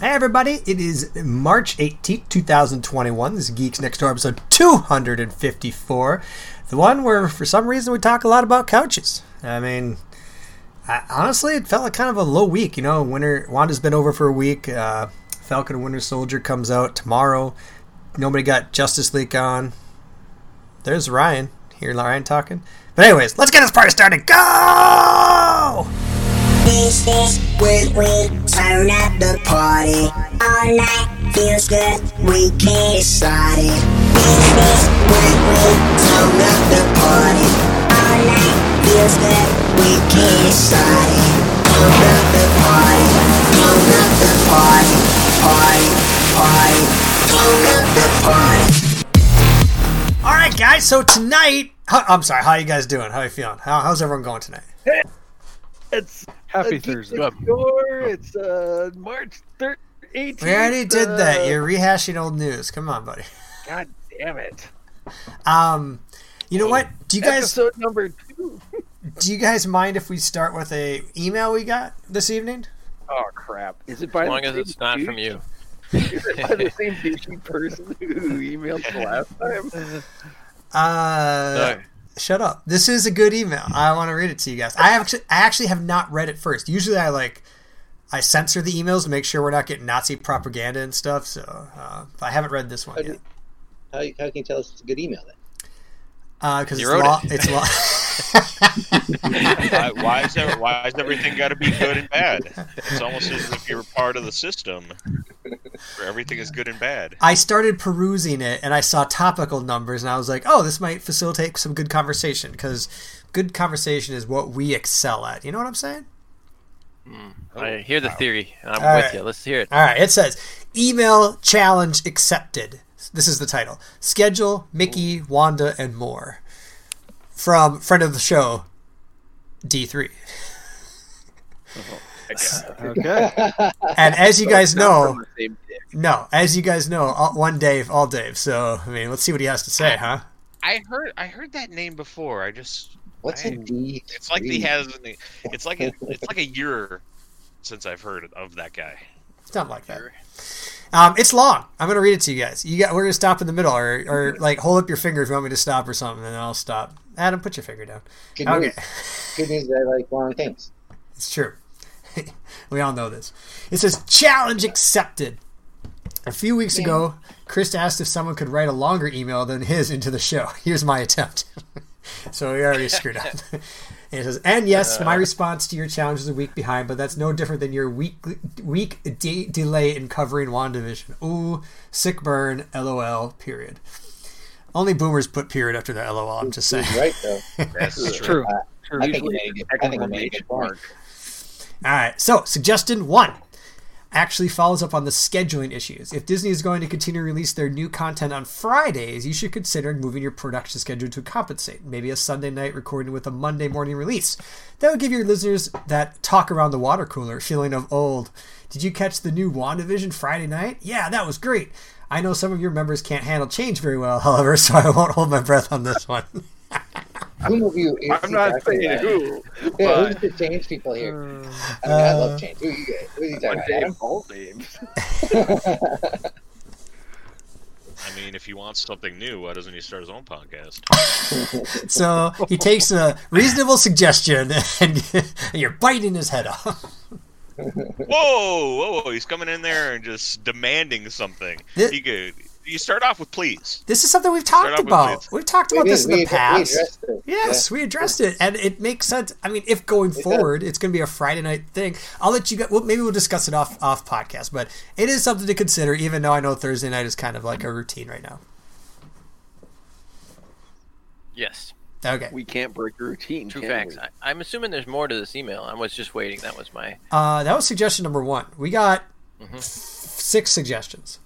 Hey everybody, it is March 18th, 2021. This is Geeks Next Door episode 254. The one where for some reason we talk a lot about couches. I mean, I, honestly, it felt like kind of a low week. You know, Winter Wanda's been over for a week. Uh, Falcon and Winter Soldier comes out tomorrow. Nobody got Justice League on. There's Ryan. Here Ryan talking. But anyways, let's get this party started. Go! Business with we turn up the party all night feels good we can't start it business with we turn up the party all night feels good we can't start it turn up the party turn up the party party party turn up the party All right, guys. So tonight, how, I'm sorry. How are you guys doing? How are you feeling? How, how's everyone going tonight? It's Happy uh, Thursday. Door. It's uh, March 13th. 18th. We already did that. uh, You're rehashing old news. Come on, buddy. God damn it. Um, you know what? Do you guys Episode number two. do you guys mind if we start with a email we got this evening? Oh crap! Is it by As long the as it's not from you. Is it by the same douchey person who emailed the last time? Uh, No. Shut up. This is a good email. I want to read it to you guys. I actually, I actually have not read it first. Usually, I like, I censor the emails to make sure we're not getting Nazi propaganda and stuff. So, uh, I haven't read this one How yet How, how can you tell us it's a good email then? Uh, because You it's wrote law. it. It's law. why, why is there, why is everything got to be good and bad? It's almost as if you're part of the system where everything is good and bad. I started perusing it and I saw topical numbers and I was like, oh, this might facilitate some good conversation because good conversation is what we excel at. You know what I'm saying? Hmm. I hear the theory, and I'm All with right. you. Let's hear it. All right, it says email challenge accepted. This is the title. Schedule Mickey, Wanda, and more. From friend of the show, D3. Uh-huh. Okay. And as you guys know, from the same dick. no, as you guys know, all, one Dave, all Dave. So, I mean, let's see what he has to say, huh? I heard I heard that name before. I just What's I- a D? it's like he has it's like a, it's like a year since I've heard of that guy. Something like that. Um, it's long. I'm gonna read it to you guys. You got. We're gonna stop in the middle, or, or like hold up your finger if you want me to stop or something, and then I'll stop. Adam, put your finger down. Good Okay, news. Good news. I like long things. it's true. we all know this. It says challenge accepted. A few weeks ago, Chris asked if someone could write a longer email than his into the show. Here's my attempt. so we already screwed up. And it says, and yes, my response to your challenge is a week behind, but that's no different than your week week de- delay in covering WandaVision. Ooh, sick burn, lol, period. Only boomers put period after the lol, I'm just saying. Right though. That's It's true. true. True. I think Usually you made a I think you made a exclamation good mark. All right, so suggestion one actually follows up on the scheduling issues. If Disney is going to continue to release their new content on Fridays, you should consider moving your production schedule to compensate. Maybe a Sunday night recording with a Monday morning release. That would give your listeners that talk around the water cooler feeling of old. Did you catch the new WandaVision Friday night? Yeah, that was great. I know some of your members can't handle change very well, however, so I won't hold my breath on this one. Who of you? is I'm not saying that? who, Yeah, but who's the change people here? I mean, I Uh, love change. Who you guys? Who are you talking one about? day all names. I mean, if he wants something new, why doesn't he start his own podcast? So he takes a reasonable suggestion and, you're biting his head off. Whoa, whoa, whoa! He's coming in there and just demanding something. Thi- He could. You start off with please. This is something we've talked about. We've talked We about did, this in the past. addressed it. Yes, we addressed it, and it makes sense. I mean, if going forward it's going to be a Friday night thing, I'll let you. Get, well, maybe we'll discuss it off off podcast, but it is something to consider. Even though I know Thursday night is kind of like a routine right now. Yes. Okay, We can't break a routine. True facts. we? I, I'm assuming there's more to this email. I was just waiting. That was my. uh, that was suggestion number one. We got Mhm. f- six suggestions.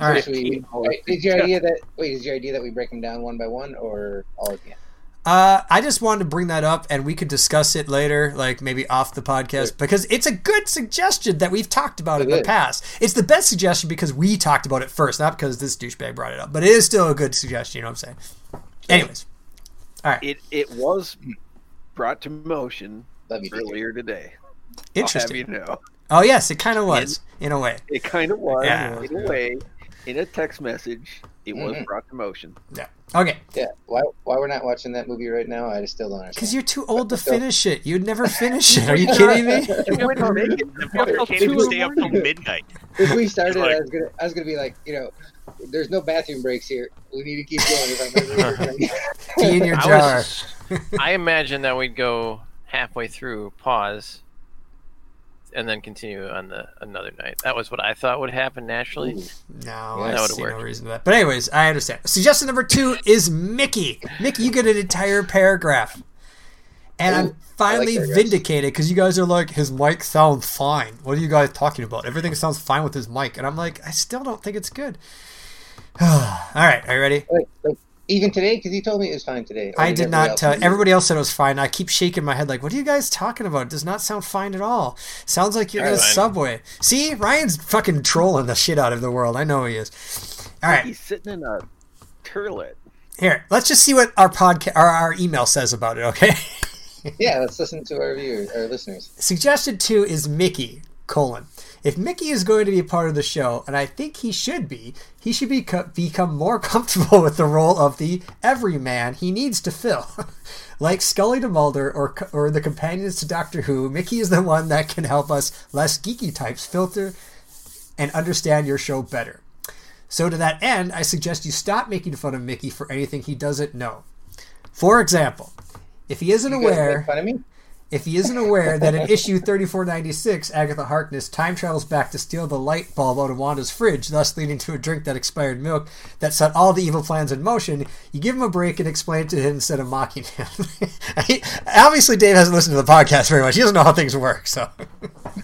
All right. Should we- wait, is your idea that wait? Is your idea that we break them down one by one or all at the end? Uh, I just wanted to bring that up, and we could discuss it later, like maybe off the podcast, Sure. because it's a good suggestion that we've talked about it in It the past. It's the best suggestion because we talked about it first, not because this douchebag brought it up. But it is still a good suggestion. You know what I'm saying? Anyways, all right. It it was brought to motion Love you, Peter. earlier today. Interesting. Have you know, Oh yes, it kind of was in a way. it kind of was Yeah. in a way. In a text message, it was Mhm. brought to motion. Yeah. Okay. Yeah. Why why we're not watching that movie right now? I just still don't understand. Because you're too old to finish it. You'd never finish it. Are you kidding me? You wouldn't make it. The fucker can't even stay up till midnight. if we started, Like- I was gonna I was gonna be like, you know, there's no bathroom breaks here. We need to keep going. If I'm in your I jar. was- I imagine that we'd go halfway through, pause, and then continue on the another night. That was what I thought would happen naturally. No, Yeah, I that would've see no reason to that. But anyways, I understand. Suggestion number two is Mickey. Mickey, you get an entire paragraph, and Ooh, I'm finally paragraphs. vindicated because you guys are like, his mic sounds fine. What are you guys talking about? Everything sounds fine with his mic, and I'm like, I still don't think it's good. All right, are you ready? like, like, even today, because he told me it was fine today. I did did not tell. do? Everybody else said it was fine. I keep shaking my head like, "What are you guys talking about? It does not sound fine at all. Sounds like you're in a Fine. subway." See, Ryan's fucking trolling the shit out of the world. I know he is. All right, He's sitting in a turlet. here. Let's just see what our podcast, our, our email says about it. Okay. Yeah, let's listen to our viewers, our listeners. Suggested two is Mickey colon. If Mickey is going to be a part of the show, and I think he should be, he should be become more comfortable with the role of the everyman he needs to fill. like Scully to Mulder or or the companions to Doctor Who, Mickey is the one that can help us less geeky types filter and understand your show better. So to that end, I suggest you stop making fun of Mickey for anything he doesn't know. For example, if he isn't aware fun of me? If he isn't aware that in issue 3496, Agatha Harkness time travels back to steal the light bulb out of Wanda's fridge, thus leading to a drink that expired milk that set all the evil plans in motion, you give him a break and explain it to him instead of mocking him. He- Obviously, Dave hasn't listened to the podcast very much. He doesn't know how things work, so.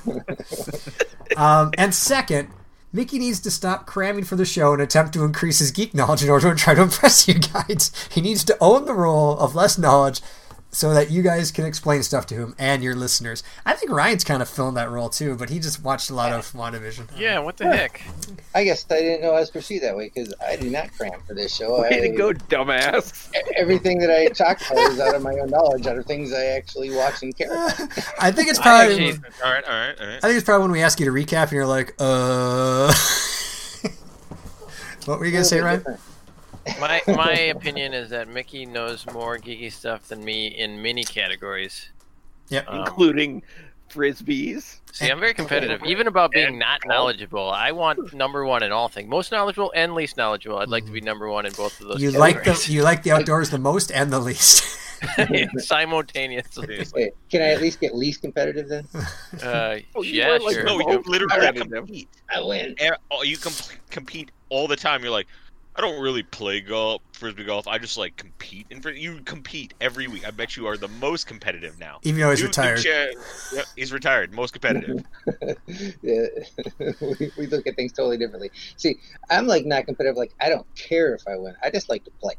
um, and second, Mickey needs to stop cramming for the show and attempt to increase his geek knowledge in order to try to impress you guys. He needs to own the role of less knowledge so that you guys can explain stuff to him and your listeners. I think Ryan's kind of filling that role too, but he just watched a lot of WandaVision. Yeah, what the heck? I guess I didn't know I was perceived that way because I did not cram for this show. Way I, to go, dumbass. Everything that I talk about is out of my own knowledge, out of things I actually watch and care about. I think it's probably. actually- All right, all right, all right. I think it's probably when we ask you to recap and you're like, uh. what were you gonna say, A Ryan? different. My my opinion is that Mickey knows more geeky stuff than me in many categories. Yep. Um, Including frisbees. See, I'm very competitive, even about being not knowledgeable. I want number one in all things, most knowledgeable and least knowledgeable. I'd like to be number one in both of those. You like the you like the outdoors the most and the least. simultaneously. Wait, can I at least get least competitive then? Uh, Oh, you yeah, like sure. No, you literally competitive. compete. I win. Oh, You com- compete all the time. You're like, I don't really play golf, frisbee golf. I just like compete. And you compete every week. I bet you are the most competitive now. Even though he's You- retired. Yep, he's retired. Most competitive. yeah, we, we look at things totally differently. See, I'm like not competitive. Like I don't care if I win. I just like to play.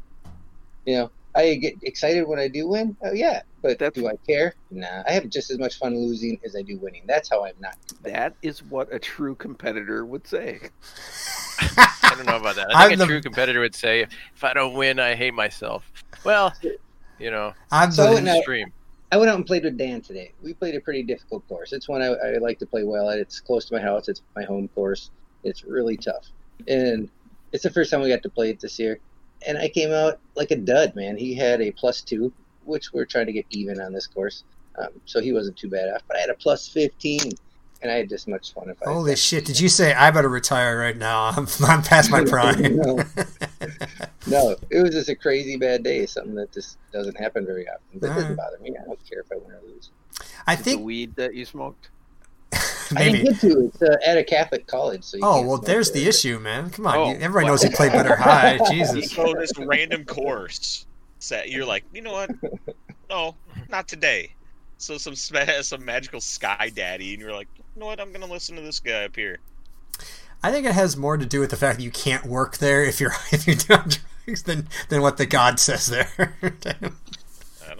You know, I get excited when I do win. Oh yeah, but That's- do I care? Nah, I have just as much fun losing as I do winning. That's how I'm not. That is what a true competitor would say. I don't know about that. I I'm think the- a true competitor would say, "If I don't win, I hate myself." Well, you know, I'm So the extreme. I went out and played with Dan today. We played a pretty difficult course. It's one I, I like to play well at. It's close to my house. It's my home course. It's really tough, and it's the first time we got to play it this year. And I came out like a dud, man. He had a plus two, which we're trying to get even on this course, um, so he wasn't too bad off. But I had a plus fifteen, and I had just much fun. If I Holy shit! Did you say I better retire right now? I'm, I'm past my prime. no, no, it was just a crazy bad day. Something that just doesn't happen very often. But it doesn't bother me. I don't care if I win or lose. I Is the think weed that you smoked? I maybe. didn't get to. It's uh, at a Catholic college, so. Oh well, there's there. the issue, man. Come on, Oh, you, everybody knows you play better high. Jesus. So this random course set, you're like, you know what? No, not today. So some sma- some magical sky daddy, and you're like, you know what? I'm gonna listen to this guy up here. I think it has more to do with the fact that you can't work there if you're if you're doing drugs than than what the God says there.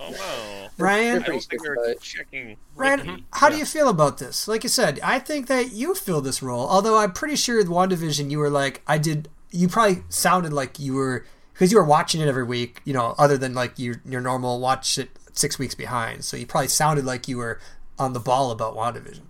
Oh, I don't know. Ryan, I don't think they're checking. Ryan, how do you feel about this? Like I said, I think that you fill this role. Although I'm pretty sure with WandaVision, you were like, I did. You probably sounded like you were because you were watching it every week. You know, other than like your your normal watch it six weeks behind. So you probably sounded like you were on the ball about WandaVision.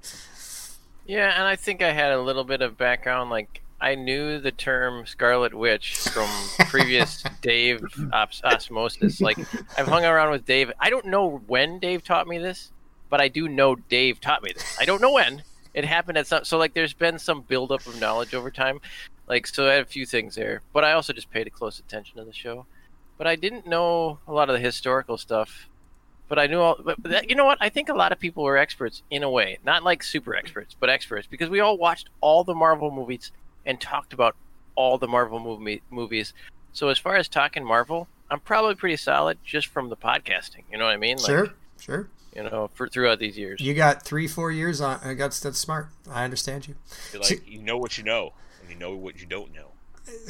Yeah, and I think I had a little bit of background. Like I knew the term Scarlet Witch from previous Dave os- osmosis. Like I've hung around with Dave. I don't know when Dave taught me this, but I do know Dave taught me this. I don't know when it happened at some. So like, there's been some buildup of knowledge over time. Like so, I had a few things there, but I also just paid close attention to the show. But I didn't know a lot of the historical stuff but I knew all. But but that, you know what? I think a lot of people were experts in a way, not like super experts, but experts because we all watched all the Marvel movies and talked about all the Marvel movie movies. So as far as talking Marvel, I'm probably pretty solid just from the podcasting. You know what I mean? Like, Sure, sure. You know, for throughout these years. You got three, four years on. I got that's smart. I understand you. You're like, you know what you know, and you know what you don't know.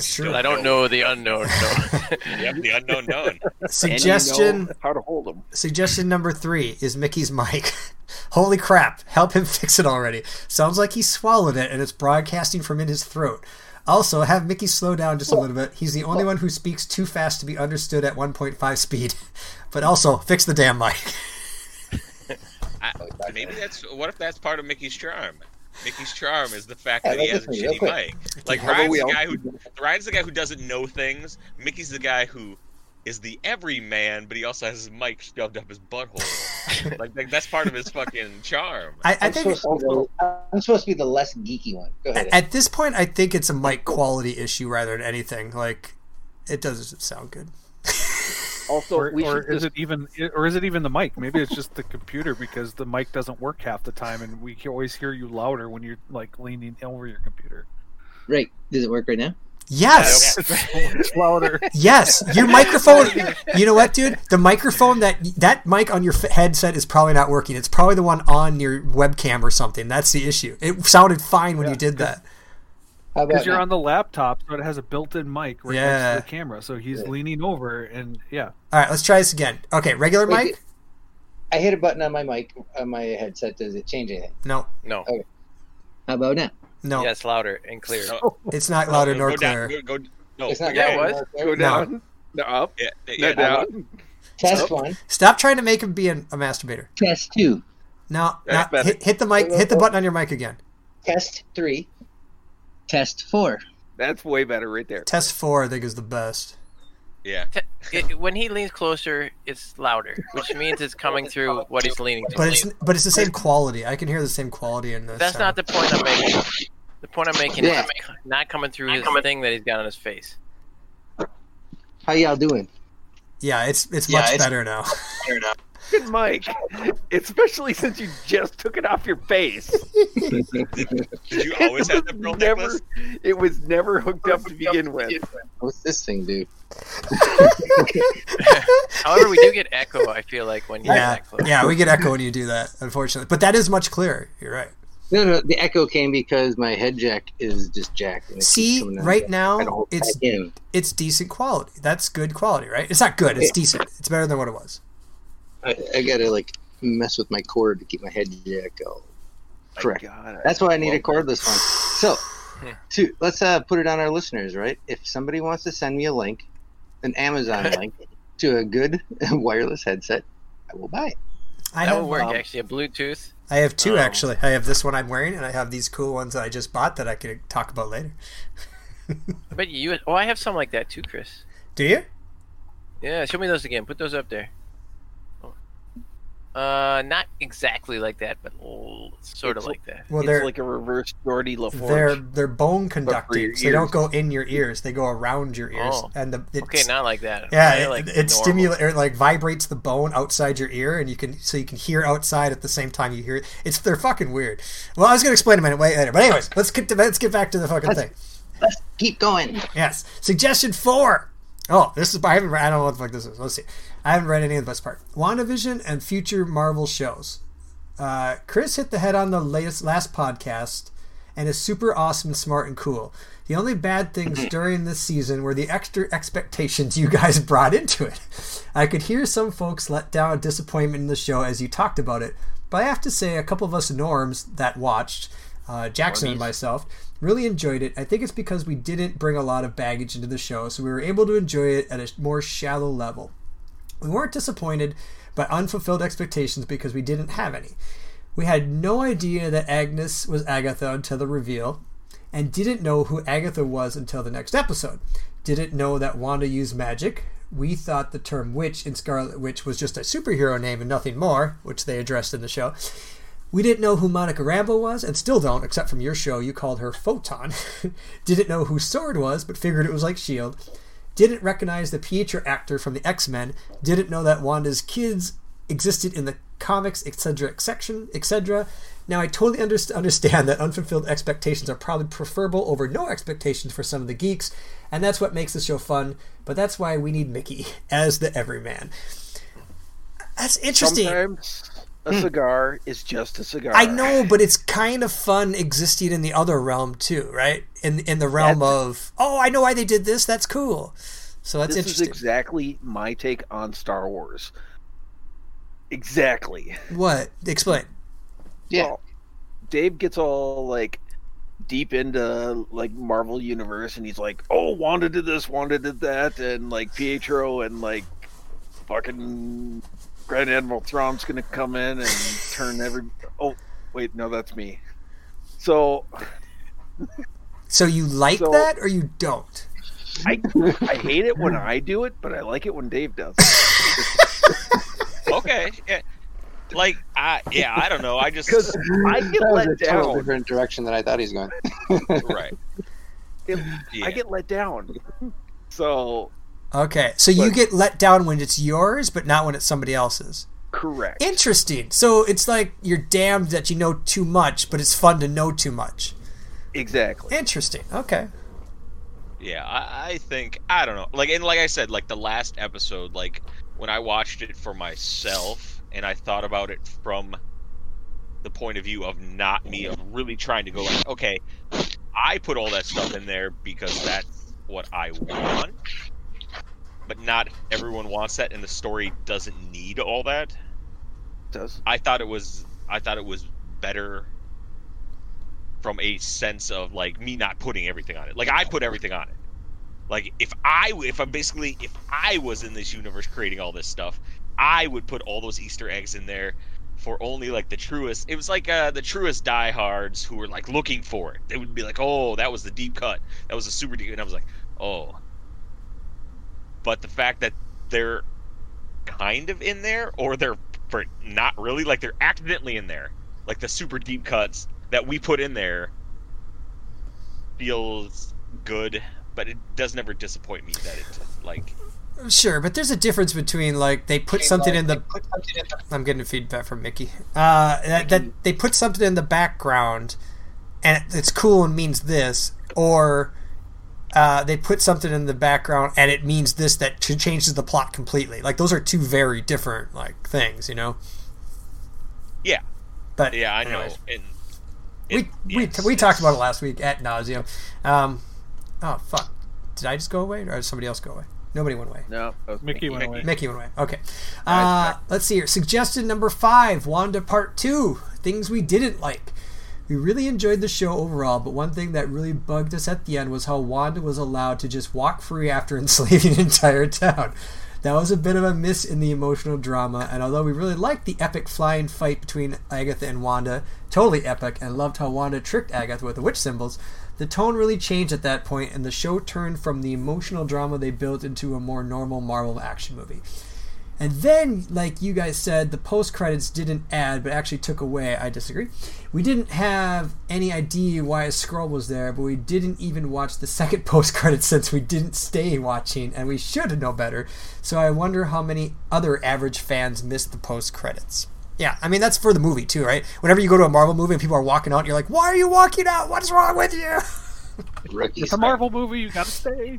Sure. I don't know the unknown. No. Yep, the unknown known. Suggestion. You know how to hold them. Suggestion number three is Mickey's mic. Holy crap! Help him fix it already. Sounds like he swallowed it and it's broadcasting from in his throat. Also, have Mickey slow down just a little bit. He's the only one who speaks too fast to be understood at 1.5 speed. But also, fix the damn mic. I, maybe that's what if that's part of Mickey's charm. Mickey's charm is the fact Hey, that he has a listen to me real shitty mic. Like Ryan's the guy who Ryan's the guy who doesn't know things. Mickey's the guy who is the everyman, but he also has his mic shoved up his butthole. like, like, that's part of his fucking charm. I, I I'm think supposed, to be the, I'm supposed to be the less geeky one. Go ahead. at this point, I think it's a mic quality issue rather than anything. Like, it doesn't sound good. Also, or, we or is just, it even or is it even the mic maybe it's just the computer because the mic doesn't work half the time and we can always hear you louder when you're like leaning over your computer right. Does it work right now? Yes, it's so louder yes. Your microphone. You know what, dude? The microphone that that mic on your f- headset is probably not working. It's probably the one on your webcam or something. That's the issue. It sounded fine when Yeah, you did that. How about because you're now? on the laptop so it has a built-in mic right Yeah. next to the camera so he's Yeah. leaning over and yeah All right, let's try this again. Okay, regular Wait, mic. I hit a button on my mic on my headset. Does it change anything? No, no. Okay. How about now? no, Yes, louder and clear. No. it's not louder go, nor go clear. Down, go, go, no, It's not Yeah, it loud was. nor clear? go No. down, no, up, yeah, no, yeah, down. Test Oh. one. Stop trying to make him be an, a masturbator. Test two. No, That's better. hit, hit the mic. Hit the button on your mic again. Test three. Test four. That's way better right there. Test four, I think, is the best. yeah. It, when he leans closer, it's louder, which means it's coming through what he's leaning to. But it's but it's the same quality. I can hear the same quality in this. That's not the point I'm making. The point I'm making Yeah. is not coming through his thing that he's got on his face. How y'all doing? Yeah, it's it's Yeah, much it's- better now. Good mic, especially since you just took it off your face. Did you always have the pearl never, necklace? It was never hooked up to begin with. What's this thing do? However, we do get echo. I feel like when you're yeah, close. yeah, we get echo when you do that, unfortunately. But that is much clearer. You're right. No, no, the echo came because my head jack is just jacked. and it See, right now it's it's decent quality. That's good quality, right? It's not good. It's decent. It's better than what it was. I, I gotta like mess with my cord to keep my head jack all correct. God, That's why I need a cordless one. So, to let's uh, put it on our listeners, right? If somebody wants to send me a link, an Amazon link to a good wireless headset, I will buy it. I that have would work um, actually. A Bluetooth. I have two Um, actually. I have this one I'm wearing, and I have these cool ones that I just bought that I could talk about later. I bet you. Oh, I have some like that too, Chris. Do you? Yeah, show me those again. Put those up there. Oh. Uh, not exactly like that, but sort of It's- like that. Well, it's they're like a reverse Geordi they're they're bone your conducting, so they don't go in your ears. They go around your ears, Oh. and the it's, Okay, not like that. Yeah, I it, like it normal. stimulates it like vibrates the bone outside your ear, and you can so you can hear outside at the same time you hear it. It's they're fucking weird. Well, I was gonna explain them in a way later, but anyways, let's get to, let's get back to the fucking Let's- thing. Let's keep going. Yes, suggestion four. Oh, this is I haven't I don't know what the fuck this is. Let's see. I haven't read any of the best part. WandaVision and future Marvel shows. Uh, Chris hit the head on the latest last podcast and is super awesome, and smart, and cool. The only bad things during this season were the extra expectations you guys brought into it. I could hear some folks let down disappointment in the show as you talked about it, but I have to say a couple of us norms that watched, uh, Jackson and myself, really enjoyed it. I think it's because we didn't bring a lot of baggage into the show, so we were able to enjoy it at a more shallow level. We weren't disappointed by unfulfilled expectations because we didn't have any. We had no idea that Agnes was Agatha until the reveal, and didn't know who Agatha was until the next episode. Didn't know that Wanda used magic. We thought the term witch in Scarlet Witch was just a superhero name and nothing more, which they addressed in the show. We didn't know who Monica Rambeau was, and still don't, except from your show, you called her Photon. didn't know who Sword was, but figured it was like S.H.I.E.L.D. Didn't recognize the Pietro actor from the X Men. Didn't know that Wanda's kids existed in the comics, etc., etc., etc. Now, I totally underst- understand that unfulfilled expectations are probably preferable over no expectations for some of the geeks, and that's what makes the show fun, but that's why we need Mickey as the everyman. That's interesting. Sometimes a hmm. cigar is just a cigar. I know, but it's kind of fun existing in the other realm too, right? In in the realm of oh, I know why they did this. That's cool. So that's this interesting. is exactly my take on Star Wars. Exactly. what? Explain. Yeah. Well, Dave gets all like deep into like Marvel universe, and he's like, "Oh, Wanda did this, Wanda did that," and like Pietro and like fucking Grand Admiral Thrawn's gonna come in and turn every. Oh, wait, no, that's me. So So you like So- that or you don't? I I hate it when I do it, but I like it when Dave does. Okay. Yeah. Like, I yeah, I don't know. I just Because I get That was let a total down. different direction than I thought he's going. right. It- Yeah. I get let down. So Okay. So you get let down when it's yours, but not when it's somebody else's. correct. Interesting. So it's like you're damned that you know too much, but it's fun to know too much. Exactly. Interesting. Okay. Yeah, I, I think I don't know. Like and like I said, like the last episode, like when I watched it for myself and I thought about it from the point of view of not me, of really trying to go like, okay, I put all that stuff in there because that's what I want. But not everyone wants that and the story doesn't need all that. does. I thought it was I thought it was better from a sense of like me not putting everything on it. Like I put everything on it. Like if I if I'm basically if I was in this universe creating all this stuff, I would put all those Easter eggs in there for only like the truest. It was like uh, the truest diehards who were like looking for it. They would be like, "Oh, that was the deep cut. That was the super deep." And I was like, "Oh." But the fact that they're kind of in there or they're for not really like they're accidentally in there like the super deep cuts that we put in there feels good but it does never disappoint me that it like Sure, but there's a difference between like they put something in the. I'm getting feedback from Mickey. Uh, that, that they put something in the background, and it's cool and means this, or uh, they put something in the background and it means this that ch- changes the plot completely. Like those are two very different like things, you know. Yeah. But yeah i know anyways. and we it- we, yes, we talked about it last week at nauseum. Um, oh fuck! Did I just go away, or did somebody else go away? Nobody went away. No, that was Mickey went away. Mickey went away. Okay. Uh, let's see here. Suggested number five, Wanda Part Two. Things we didn't like. We really enjoyed the show overall, but one thing that really bugged us at the end was how Wanda was allowed to just walk free after enslaving an entire town. That was a bit of a miss in the emotional drama, and although we really liked the epic flying fight between Agatha and Wanda, totally epic, and loved how Wanda tricked Agatha with the witch symbols, the tone really changed at that point, and the show turned from the emotional drama they built into a more normal Marvel action movie. And then, like you guys said, the post credits didn't add, but actually took away. I disagree. We didn't have any idea why a scroll was there, but we didn't even watch the second post credits since we didn't stay watching, and we should know better. So I wonder how many other average fans missed the post credits. Yeah, I mean that's for the movie too, right? Whenever you go to a Marvel movie and people are walking out, you're like, "Why are you walking out? What is wrong with you?" It's a Marvel movie. You gotta stay.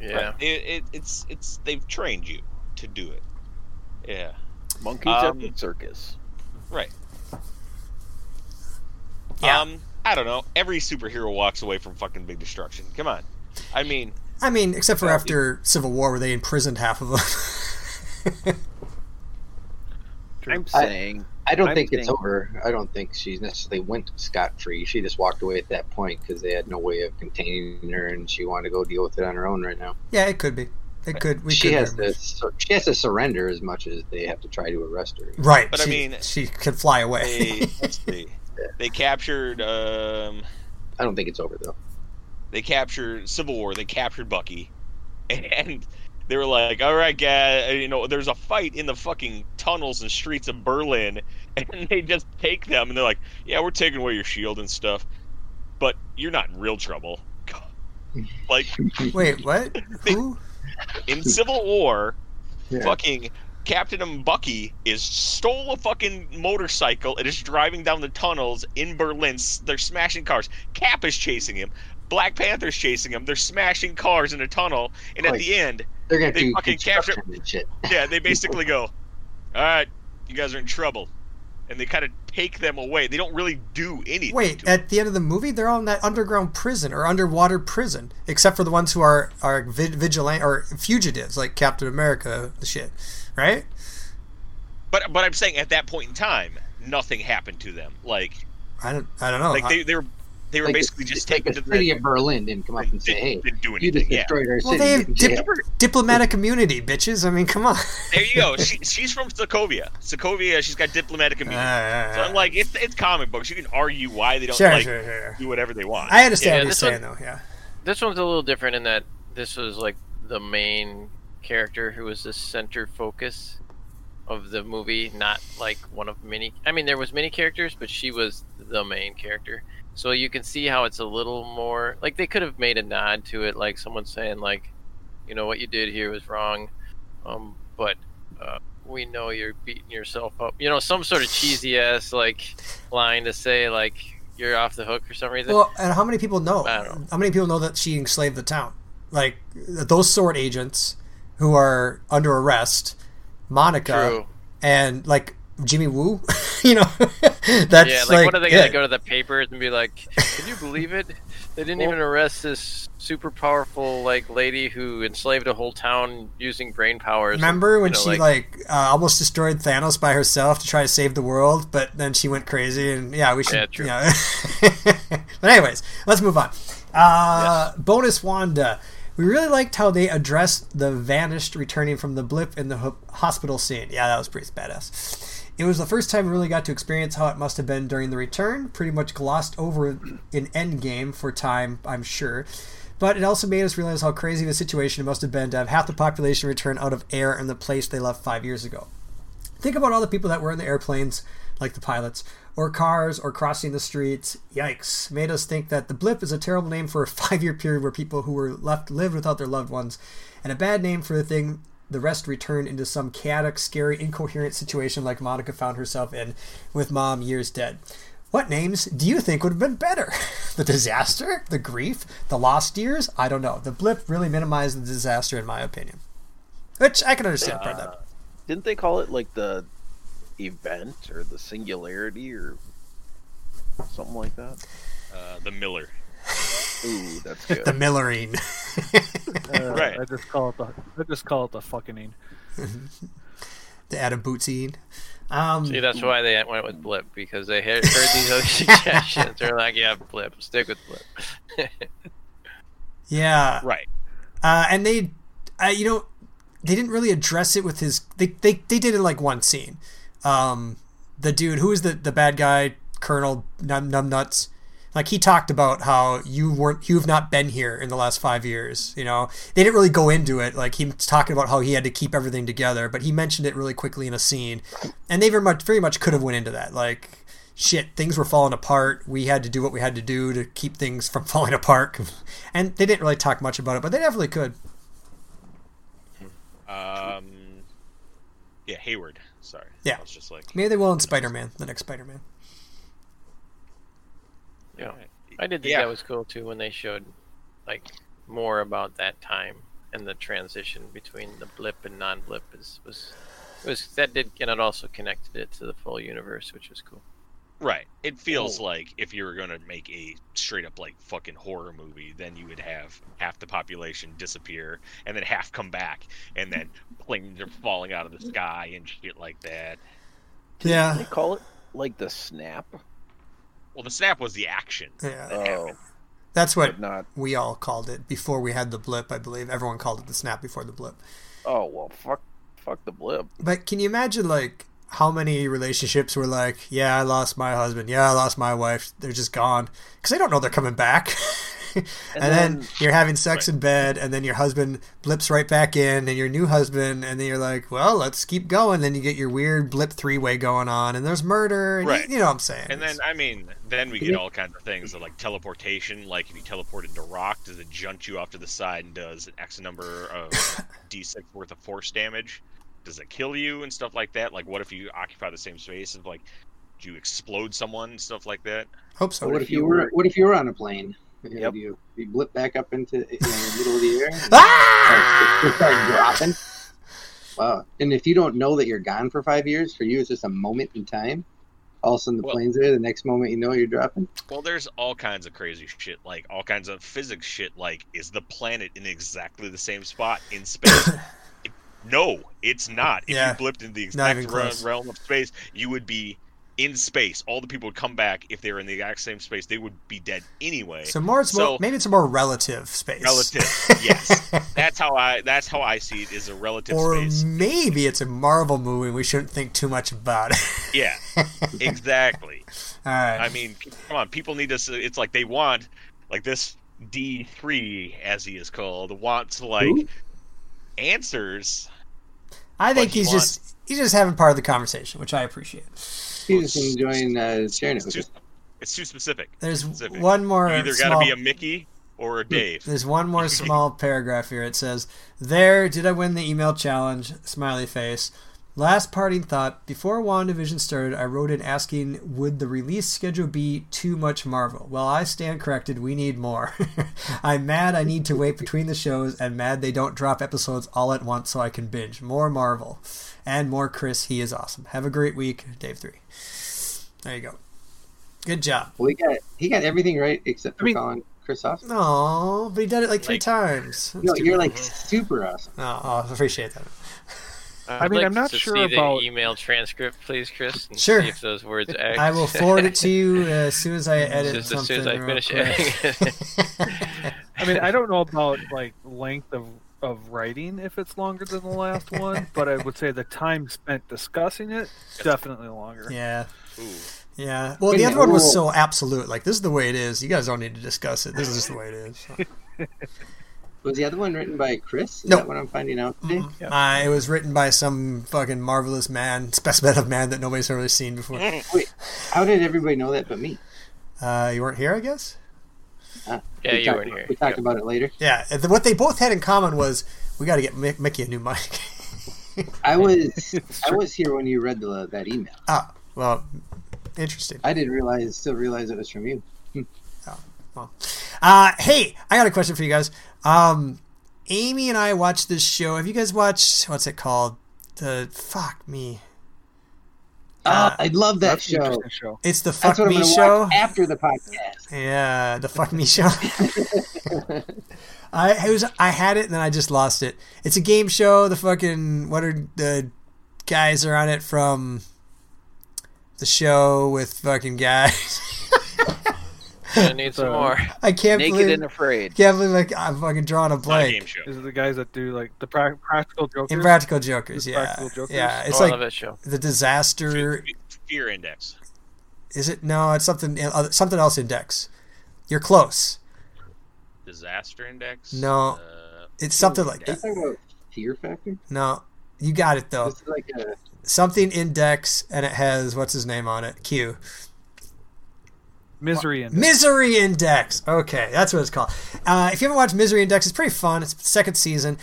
Yeah. it, it, it's it's they've trained you to do it yeah monkeys Um, at the circus. right Yeah. um i don't know every superhero walks away from fucking big destruction come on i mean I mean, except for Well, after Civil War, where they imprisoned half of them. I'm saying I don't I'm think it's over. I don't think she necessarily went scot free. She just walked away at that point because they had no way of containing her, and she wanted to go deal with it on her own right now. yeah, it could be. It could. We she could has to sur- she has to surrender as much as they have to try to arrest her. Right. But I mean- she can fly away. They. They captured. Um, I don't think it's over though. they captured Civil War. They captured Bucky, and they were like, "All right, guys, you know, there's a fight in the fucking tunnels and streets of Berlin," and they just take them, and they're like, "Yeah, we're taking away your shield and stuff, but you're not in real trouble." Like Wait, what? Who? In Civil War, Yeah. fucking Captain and Bucky is stole a fucking motorcycle and is driving down the tunnels in Berlin. They're smashing cars. Cap is chasing him. Black Panther's chasing him. They're smashing cars in a tunnel. And at the end, They're gonna They fucking capture- shit. yeah, they basically go, "All right, you guys are in trouble," and they kind of take them away. They don't really do anything. Wait, to them. at the end of the movie, they're all in that underground prison or underwater prison, except for the ones who are are vi- vigilant or fugitives, like Captain America, the shit, right? but but I'm saying at that point in time, nothing happened to them. Like I don't, I don't know. like they they were they were Like, basically it's just like taken the to city the. of Berlin didn't come up and say, Didn't, "Hey, didn't do you anything. just Yeah. destroyed our well, city." they have dip- diplomatic immunity, bitches. I mean, come on. There you go. She, she's from Sokovia. Sokovia, she's got diplomatic immunity. Uh, so I'm like, it's it's comic books. You can argue why they don't sure, like sure, sure. do whatever they want. I understand Yeah, what you're saying, one- though. Yeah. This one's a little different in that this was like the main character who was the center focus of the movie, not like one of many. I mean, there was many characters, but she was the main character. So you can see how it's a little more like they could have made a nod to it, like someone saying like, you know, what you did here was wrong, um, but uh, we know you're beating yourself up. You know, some sort of cheesy ass like line to say like you're off the hook for some reason. Well, and how many people know? Know. How many people know that she enslaved the town? Like those sword agents who are under arrest, Monica, True. and like Jimmy Woo. you know, that's yeah, like, like what are they yeah. gonna go to the papers and be like? Can you believe it? They didn't even arrest this super powerful like lady who enslaved a whole town using brain powers. Remember when you know, she like, uh, almost destroyed Thanos by herself to try to save the world, but then she went crazy and yeah, we should. Yeah, true. Yeah. but anyways, let's move on. Uh, Bonus Wanda. We really liked how they addressed the vanished returning from the blip in the ho- hospital scene. Yeah, that was pretty badass. It was the first time we really got to experience how it must have been during the return. Pretty much glossed over in Endgame for time, I'm sure. But it also made us realize how crazy the situation it must have been to have half the population return out of air in the place they left five years ago. Think about all the people that were in the airplanes, like the pilots, or cars, or crossing the streets. Yikes. Made us think that the blip is a terrible name for a five year period where people who were left lived without their loved ones, and a bad name for the thing the rest returned into some chaotic, scary, incoherent situation like Monica found herself in with mom years dead. What names do you think would have been better? The disaster? The grief? The lost years? I don't know. The blip really minimized the disaster, in my opinion. Which I can understand part of that. Didn't they call it like the event or the singularity or something like that? Uh, the Miller. Ooh, that's The good. Millerine. Uh, Right. I just call it the I just call it the fucking. the Adam Bootsine. Um, See, that's why they went with Blip because they heard, heard these other suggestions. They're like, "Yeah, Blip, stick with Blip." yeah. Right. Uh, and they, uh, you know, they didn't really address it with his. They they, they did it like one scene. Um, the dude who is the the bad guy, Colonel Num Numbnuts. Like he talked about how you weren't, you've not been here in the last five years. You know, they didn't really go into it. Like he was talking about how he had to keep everything together, but he mentioned it really quickly in a scene, and they very much, very much could have went into that. Like, shit, things were falling apart. We had to do what we had to do to keep things from falling apart, and they didn't really talk much about it, but they definitely could. Um. Yeah, Hayward. Sorry. Yeah. I was just like. Maybe they will in Spider Man, the next Spider Man. Yeah. I did think Yeah. that was cool too when they showed like more about that time and the transition between the blip and non-blip is was was that did and it also connected it to the full universe, which was cool. Right. It feels Oh. like if you were going to make a straight up like fucking horror movie, then you would have half the population disappear and then half come back and then planes are falling out of the sky and shit like that. Yeah. they call it like the snap. Well, the snap was the action. Yeah. Oh, That's what not. we all called it before we had the blip. I believe everyone called it the snap before the blip. Oh well, fuck, fuck the blip. But can you imagine like how many relationships were like, yeah, I lost my husband, yeah, I lost my wife, they're just gone because they don't know they're coming back. and, then, then- you're having sex in bed, and then your husband blips right back in, and your new husband, and then you're like, well, let's keep going. Then you get your weird blip three way going on, and there's murder, and you- Right. you, know what I'm saying? And then I mean, then we get all kinds of things like teleportation. Like if you teleport into rock, does it junt you off to the side and does an X number of d6 worth of force damage? Does it kill you and stuff like that? Like what if you occupy the same space? Of like, do you explode someone and stuff like that? hope so. So what if you were what if you were on a plane? Yep. You you blip back up into you know, the middle of the air. and Ah! Just start dropping. Wow. And if you don't know that you're gone for five years, for you it's just a moment in time. All of a sudden the Well- plane's there. The next moment you know you're dropping. Well, there's all kinds of crazy shit, like all kinds of physics shit. Like, is the planet in exactly the same spot in space? It- no, it's not. If Yeah. you blipped into the exact even re- close. realm of space, you would be in space. All the people would come back if they were in the exact same space. They would be dead anyway. So more, it's So- more maybe it's a more relative space. Relative, yes. That's how I. That's how I see it. Is a relative or space. maybe it's a Marvel movie. We shouldn't think too much about it. Yeah, exactly. All right. I mean, come on, people need to. s- It's like they want, like this D three, as he is called, wants like Who? Answers. I think but he he's just he's just having part of the conversation, which I appreciate. He's just enjoying uh, sharing it It's with too, it's too specific. There's Specific. one more You either got small. to be a Mickey or a Dave. There's one more small paragraph here. It says, "There, did I win the email challenge?" Smiley face. Last parting thought. Before WandaVision started, I wrote in asking, "Would the release schedule be too much Marvel?" Well, I stand corrected. We need more. I'm mad. I need to wait between the shows, and mad they don't drop episodes all at once so I can binge more Marvel and more Chris. He is awesome. Have a great week, Dave Three. There you go. Good job. Well, he got he got everything right except for I mean- calling Chris awesome. No, but he did it like three Like- times. No, you're like super awesome. Oh, I appreciate that. I'd I mean, like I'm not to sure see about- the email transcript, please, Chris. And Sure. See if those words. Act. I will forward it to you uh, as soon as I edit Just as something. soon as I finish quick. editing. I mean, I don't know about like length of of writing if it's longer than the last one, but I would say the time spent discussing it definitely longer. yeah, Ooh. yeah. Well, the other one was so absolute. Like, this is the way it is. You guys don't need to discuss it. This is just the way it is. So. Was the other one written by Chris? Is No. that what I'm finding out today? Uh, it was written by some fucking marvelous man, specimen of man that nobody's ever seen before. Wait, how did everybody know that but me? Uh, you weren't here, I guess. Huh? Yeah, we you talked weren't about- here. We talked Yep. about it later. Yeah. What they both had in common was we got to get Mick- Mickey a new mic. I was I was here when you read the, that email. ah, well, interesting. I didn't realize, still realize it was from you. Oh, well. Uh, hey, I got a question for you guys. Um, Amy and I watched this show. Have you guys watched what's it called? The fuck me. Ah, I love that show. show. It's the That's fuck what I'm me show. watch after the podcast. Yeah, the fuck me show. I it was I had it and then I just lost it. It's a game show. The fucking what are the guys are on it from the show with fucking guys. I need some more. I can't Naked believe and afraid. can't believe like I'm fucking drawing a It's not a game blank. show. Is it the guys that do like the pra- practical jokers? Impractical Jokers, The yeah, Practical Jokers? yeah. It's oh, I like love that show. the disaster. Fear index. Is it no? It's something uh, something else. Index. You're close. Disaster index. No. Uh, It's something like that. talking about Fear Factor? No, you got it though. This like a Something index, and it has what's his name on it? Q. Misery and Misery Index. Okay, that's what it's called. Uh, if you haven't watched Misery Index, it's pretty fun. It's the second season.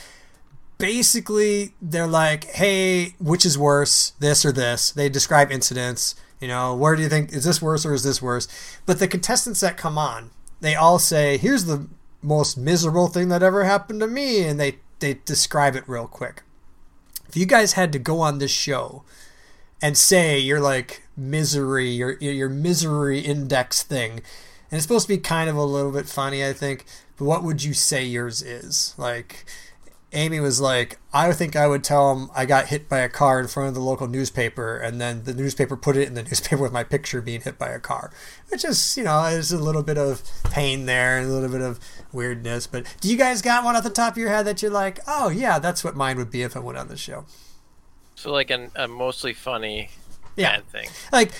Basically, they're like, "Hey, which is worse, this or this?" They describe incidents. You know, where do you think is this worse or is this worse? But the contestants that come on, they all say, "Here's the most miserable thing that ever happened to me," and they they describe it real quick. If you guys had to go on this show and say you're like misery, your your misery index thing, and it's supposed to be kind of a little bit funny, I think. But what would you say yours is? Like, Amy was like, I think I would tell him I got hit by a car in front of the local newspaper, and then the newspaper put it in the newspaper with my picture being hit by a car, which is, you know, there's a little bit of pain there and a little bit of weirdness. But do you guys got one off the top of your head that you're like, oh yeah, that's what mine would be if I went on the show? So like an, a mostly funny Yeah. bad thing. like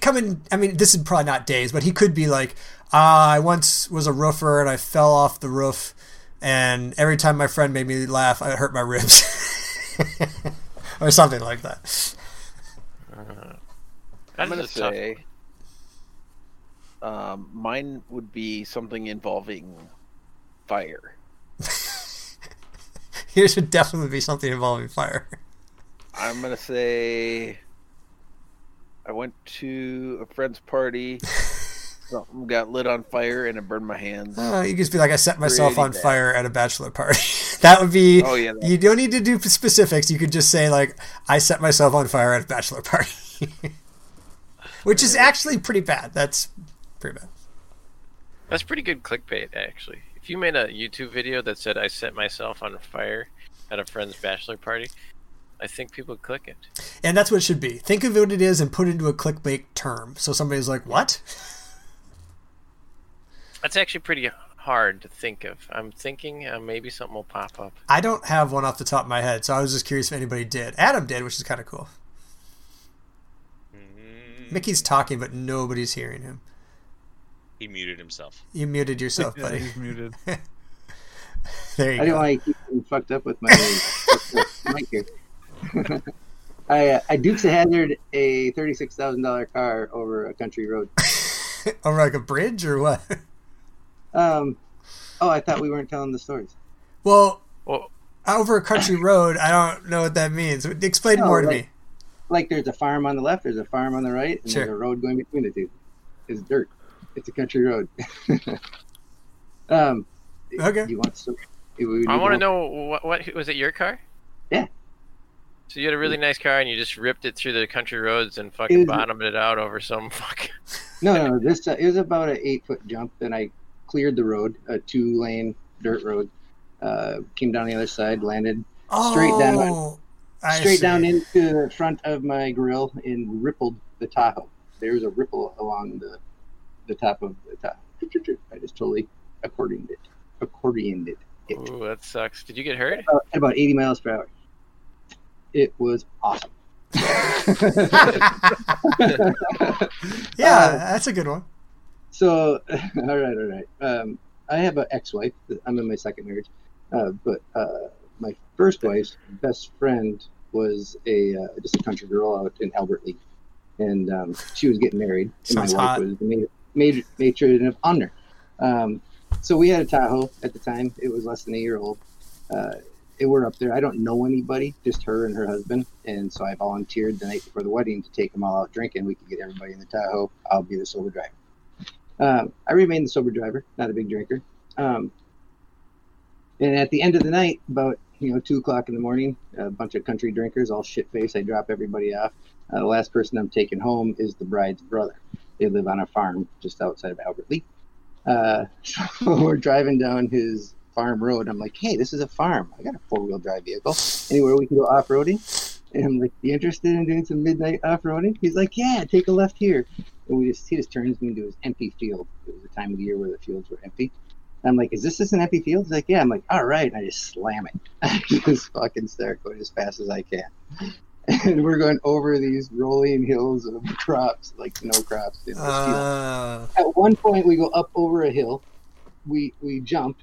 coming i mean this is probably not days but he could be like uh, i once was a roofer and i fell off the roof and every time my friend made me laugh i hurt my ribs or something like that I'm gonna is tough say, um, mine would be something involving fire. here should definitely be something involving fire I'm gonna say, I went to a friend's party. Something got lit on fire and it burned my hands. uh, you could just be like i set myself Pretty on bad. fire at a bachelor party that would be Oh yeah, that- you don't need to do specifics you could just say like i set myself on fire at a bachelor party which is actually pretty bad that's pretty bad That's pretty good clickbait, actually. If you made a YouTube video that said I set myself on fire at a friend's bachelor party, I think people click it. And that's what it should be. Think of what it is and put it into a clickbait term. So somebody's like, "What?" That's actually pretty hard to think of. I'm thinking uh, maybe something will pop up. I don't have one off the top of my head, so I was just curious if anybody did. Adam did, which is kind of cool. Mm, Mickey's talking, but nobody's hearing him. He muted himself. You muted yourself, Yeah, buddy. he's muted. There you I go. don't want to keep getting fucked up with my mic here. I uh, I Dukes a Hazzard a thirty six thousand dollar car over a country road. Over like a bridge or what? Um, oh, I thought we weren't telling the stories. Well, Well, over a country road, I don't know what that means. Explain No, more to like- me. Like there's a farm on the left, there's a farm on the right, and Sure. there's a road going between the two. It's dirt. It's a country road. um, Okay. You want some? you- I want to know what, what was it your car? Yeah. So you had a really nice car and you just ripped it through the country roads and fucking was- bottomed it out over some fucking. No, no, this uh, it was about an eight foot jump. Then I cleared the road, a two lane dirt road. Uh, came down the other side, landed Straight down. Oh, I straight see. down into the front of my grill and rippled the Tahoe. There was a ripple along the the top of the Tahoe. I just totally accordioned it. Accordioned it. it. Ooh, that sucks. Did you get hurt? At about 80 miles per hour. It was awesome. Yeah, Uh, that's a good one. So, all right, all right. Um, I have an ex-wife. I'm in my second marriage, uh, but uh, my first wife's best friend was a uh, just a country girl out in Albert Lea, and um, she was getting married, and Sounds my wife hot. was the ma- major matron of honor. Um, so we had a Tahoe at the time. It was less than a year old. It were up there. I don't know anybody, just her and her husband, and so I volunteered the night before the wedding to take them all out drinking. We could get everybody in the Tahoe. I'll be the sober driver. Um, I remained the sober driver, not a big drinker. Um, and at the end of the night, about you know two o'clock in the morning, a bunch of country drinkers, all shit faced. I drop everybody off. Uh, the last person I'm taking home is the bride's brother. They live on a farm just outside of Albert Lea. Uh, so we're driving down his farm road. I'm like, hey, this is a farm. I got a four wheel drive vehicle. Anywhere we can go off roading? And I'm like, you interested in doing some midnight off roading? He's like, yeah, take a left here. And we just he just turns me into his empty field. It was the time of the year where the fields were empty. I'm like, is this just an empty field? He's like, yeah. I'm like, all right. And I just slam it. I just fucking start going as fast as I can. And we're going over these rolling hills of crops, like no crops in this field Uh, at one point we go up over a hill we we jump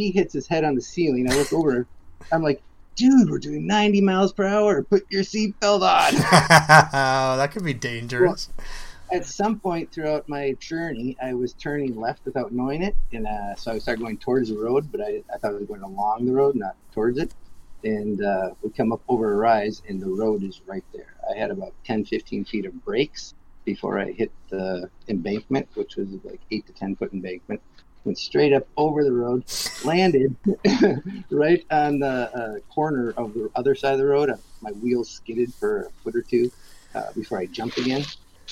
he hits his head on the ceiling i look over i'm like dude we're doing 90 miles per hour put your seatbelt on. Oh, that could be dangerous. at some point throughout my journey i was turning left without knowing it and uh, so i started going towards the road but I, I thought i was going along the road not towards it. And uh, we come up over a rise and the road is right there. I had about 10 15 feet of brakes before i hit the embankment which was like 8 to 10 foot embankment went straight up over the road landed right on the uh, corner of the other side of the road my wheels skidded for a foot or two uh, before i jumped again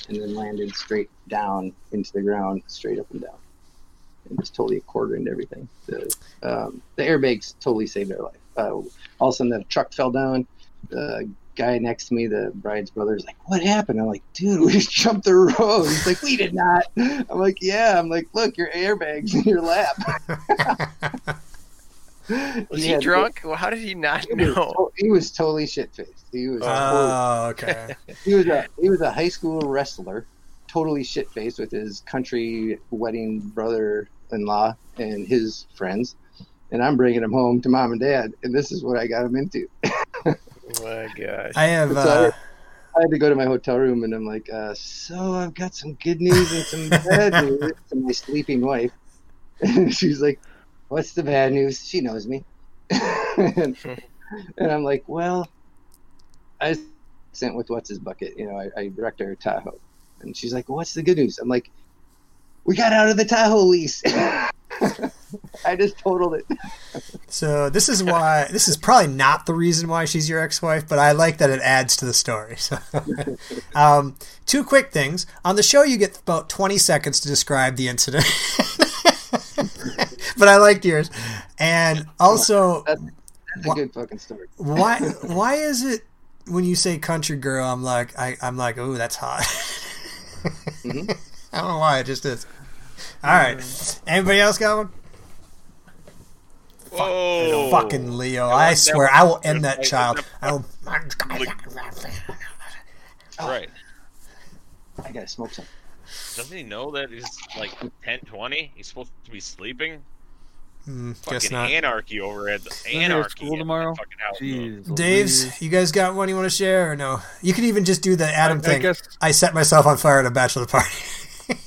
and then landed straight down into the ground, straight up and down, and just totally quarter into everything. The um, the airbags totally saved our life. Uh, all of a sudden, the truck fell down. The guy next to me, the bride's brother, is like, "What happened?" I'm like, "Dude, we just jumped the road." He's like, "We did not." I'm like, "Yeah." I'm like, "Look, your airbags in your lap." Was he had- drunk? Well, how did he not He was, know? to- he was totally shit faced. He was totally Oh, okay. he was a he was a high school wrestler, totally shit faced with his country wedding brother in law and his friends, and I'm bringing him home to mom and dad, and this is what I got him into. Oh my gosh. I have. It's Uh, I had to go to my hotel room, and I'm like, uh, so I've got some good news and some bad news to my sleeping wife, and she's like, "What's the bad news?" She knows me, and, and I'm like, "Well, I sent with what's his bucket. You know, I, I wrecked our Tahoe. And she's like, well, what's the good news? I'm like, we got out of the Tahoe lease. I just totaled it. so this is why this is probably not the reason why she's your ex-wife, but I like that it adds to the story. So, um, two quick things on the show: you get about twenty seconds to describe the incident, but I liked yours. And also, That's a Wha- good fucking story. why why is it when you say country girl, I'm like I, I'm like, oh, that's hot. Mhm. I don't know why, it just is. All right, anybody else got one? Whoa! Fucking Leo! That I swear, was- I will end that that- child. I will. Right. I gotta smoke some. Doesn't he know that it's like 10:20? He's supposed to be sleeping. Guess Fucking not. anarchy over at the anarchy school tomorrow? fucking house. Jeez. Dave's, Louise. you guys got one you want to share or no? You could even just do the Adam I, I thing. guess I set myself on fire at a bachelor party.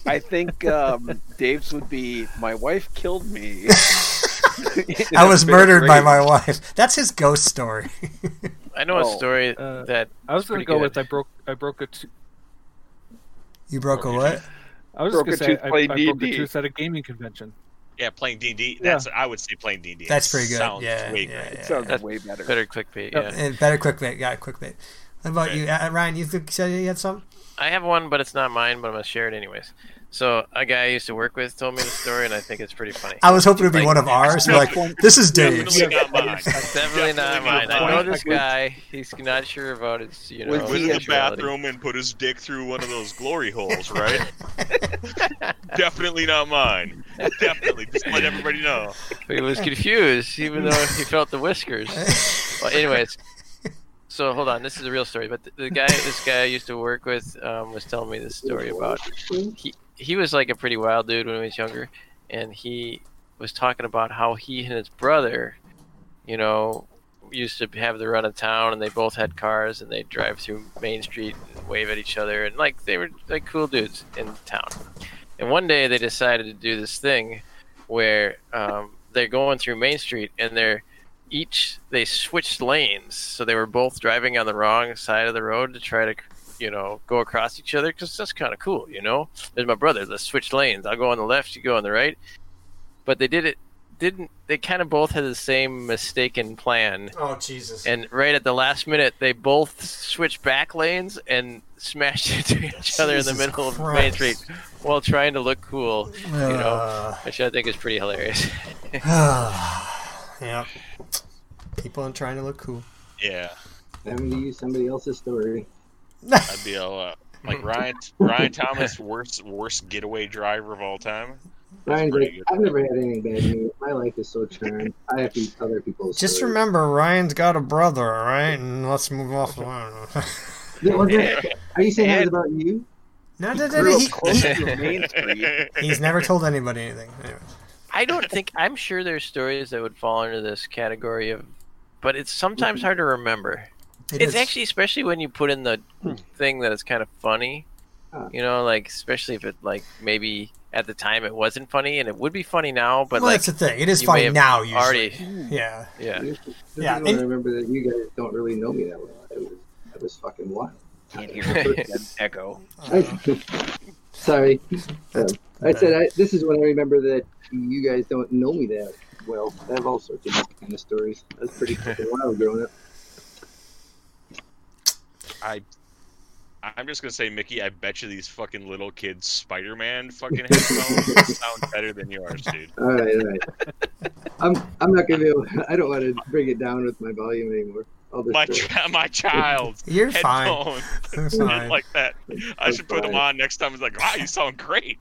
I think um, Dave's would be my wife killed me. I was murdered by my wife. That's his ghost story. I know a Oh, story uh, that I was gonna go good. with I broke I broke a t- You broke a what? I was Broke just gonna say tooth I, I playing broke a D&D. tooth at a gaming convention. Yeah, playing D and D. That's I would say playing D and D. That's pretty good. Sounds Yeah, way yeah, great. yeah. Sounds That's way better. better clickbait. Yep. Yeah. And better quickbait. Got quickbait. What about you, uh, Ryan? You said you had some. I have one, but it's not mine. But I'm gonna share it anyways. So a guy I used to work with told me the story, and I think it's pretty funny. I was hoping it'd be Like- one of ours. We're like, this is Dave's. Definitely not mine. Definitely not mine. I know this guy. He's not sure about his, you know, Was Went he in the bathroom and put his dick through one of those glory holes, right? Definitely not mine. Definitely. Just let everybody know. But he was confused, even though he felt the whiskers. Well, anyways, so hold on. This is a real story. But the, the guy, this guy I used to work with, um, was telling me this story about he he was like a pretty wild dude when he was younger, and he was talking about how he and his brother, you know, used to have the run of town, and they both had cars, and they'd drive through Main Street and wave at each other, and like they were like cool dudes in town. And one day they decided to do this thing where um, they're going through Main Street, and they're each they switched lanes, so they were both driving on the wrong side of the road to try to you know, go across each other because that's kind of cool, you know. There's my brother. Let's switch lanes. I'll go on the left, you go on the right. But they did it. Didn't they? Kind of both had the same mistaken plan, Oh Jesus! and right at the last minute, they both switched back lanes and smashed into each other in the Jesus middle of Main Street while trying to look cool, you know, Uh, which I think is pretty hilarious. yeah. People are trying to look cool. Yeah. Having to use somebody else's story. I'd be all, uh, like Ryan Ryan Thomas, worst worst getaway driver of all time. Ryan's pretty like, good. I've never had anything bad news. My life is so charmed. I have to use other people's Just stories. remember, Ryan's got a brother, all right? And let's move off. I don't. Yeah, Are you saying that about you? no, no, no, no, up he- close to Main Street. he's never told anybody anything. Anyway. I don't think I'm sure there's stories that would fall under this category of, but it's sometimes hard to remember. It it's is. actually especially when you put in the thing that is kind of funny. You know, like especially if it like maybe at the time it wasn't funny and it would be funny now, but well, like that's the thing. It is funny now, usually. already Yeah. yeah. This is Yeah, when I remember that you guys don't really know me that well. It was, it was fucking wild. Can't hear the echo. Sorry. Um, I said I, this is when I remember that you guys don't know me that well. I have all sorts of kind of stories. That's pretty fucking wild growing up. I I'm just gonna say, Mickey. I bet you these fucking little kids Spider-Man fucking headphones sound better than yours, dude. All right, all right. I'm I'm not gonna be able. I don't want to bring it down with my volume anymore. I'll My chi- my child. You're fine. headphones You're fine. like that. I should put them on next time. It's like, wow, you sound great.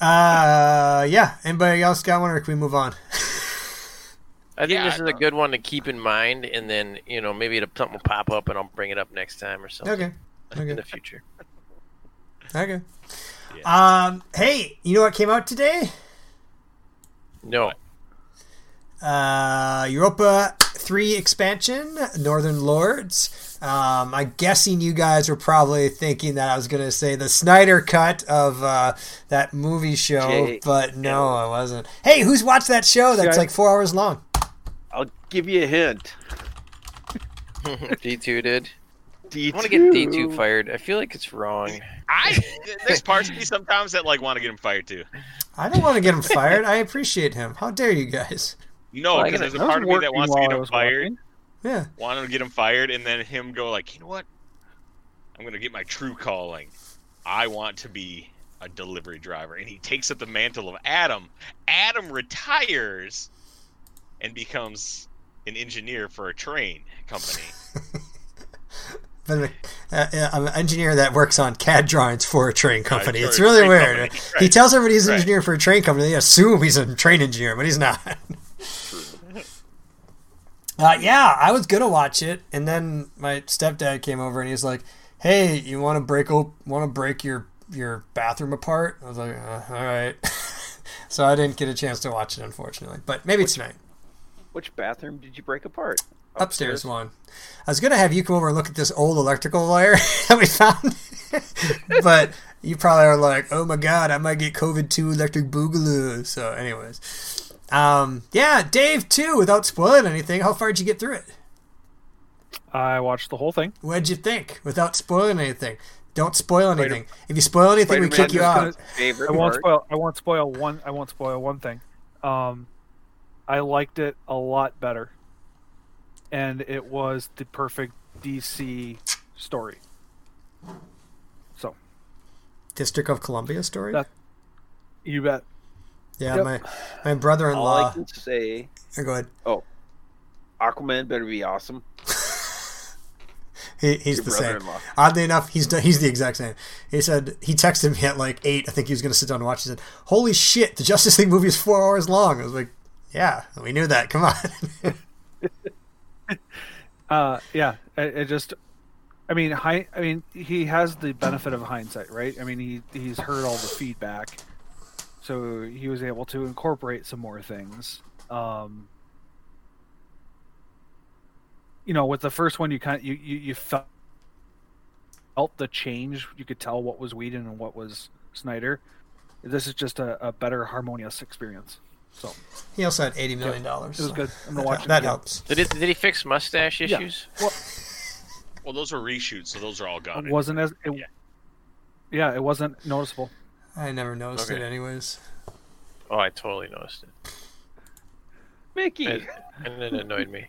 Uh, yeah. Anybody else got one, or can we move on? I think Yeah, this I is a good one to keep in mind, and then you know maybe it'll, something will pop up, and I'll bring it up next time or something Okay. in the future. Okay. Um. Hey, you know what came out today? No, Uh, Europa three expansion, Northern Lords. Um, I'm guessing you guys were probably thinking that I was going to say the Snyder cut of uh, that movie show, Jay- but no, I wasn't. Hey, who's watched that show that's Guys- like four hours long? I'll give you a hint. D two did. D2. I want to get D two fired. I feel like it's wrong. I there's parts of me sometimes that like want to get him fired too. I don't want to get him fired. I appreciate him. How dare you guys? No, because gotta- there's a part of me that wants to get him fired, watching. Yeah. want to get him fired, and then him go like, you know what? I'm gonna get my true calling. I want to be a delivery driver, and he takes up the mantle of Adam. Adam retires and becomes an engineer for a train company. But uh, uh, I'm an engineer that works on CAD drawings for a train company. for it's really weird. company, He tells everybody he's an Right. engineer for a train company. They assume he's a train engineer, but he's not. Uh, yeah, I was gonna watch it, and then my stepdad came over and he's like, "Hey, you want to break op- want to break your your bathroom apart?" I was like, uh, "All right." so I didn't get a chance to watch it, unfortunately. But maybe tonight. Which bathroom did you break apart? Upstairs one. I was gonna have you come over and look at this old electrical wire that we found, but you probably are like, "Oh my god, I might get COVID two electric boogaloo." So, anyways, um, yeah, Dave too. Without spoiling anything, how far did you get through it? I watched the whole thing. What'd you think? Without spoiling anything, don't spoil Spider- anything. If you spoil anything, we Spider-Man kick you out. Favorite I won't part. spoil. I won't spoil one. I won't spoil one thing. Um, I liked it a lot better, and it was the perfect DC story. So District of Columbia story. That- you bet. yeah, yep. my my brother-in-law. i can say, Go ahead. Oh, Aquaman better be awesome. He, he's Your the same. Oddly enough, he's he's the exact same. He said he texted me at like eight. I think he was going to sit down and watch. He said, "Holy shit, the Justice League movie is four hours long." I was like, "Yeah, we knew that. Come on." Uh, yeah, it, it just. I mean, hi, I mean, he has the benefit of hindsight, right? I mean, he he's heard all the feedback, so he was able to incorporate some more things. Um, you know, with the first one, you kind of you, you you felt felt the change. You could tell what was Whedon and what was Snyder. This is just a, a better harmonious experience. So he also had eighty million dollars. it was good. I'm gonna watch it That helps. Did it? Did he fix mustache Yeah. issues? Well, Well, those were reshoots, so those are all gone. it wasn't as it, Yeah. yeah, it wasn't noticeable. I never noticed Okay. it, anyways. Oh, I totally noticed it, Mickey, and, and it annoyed me.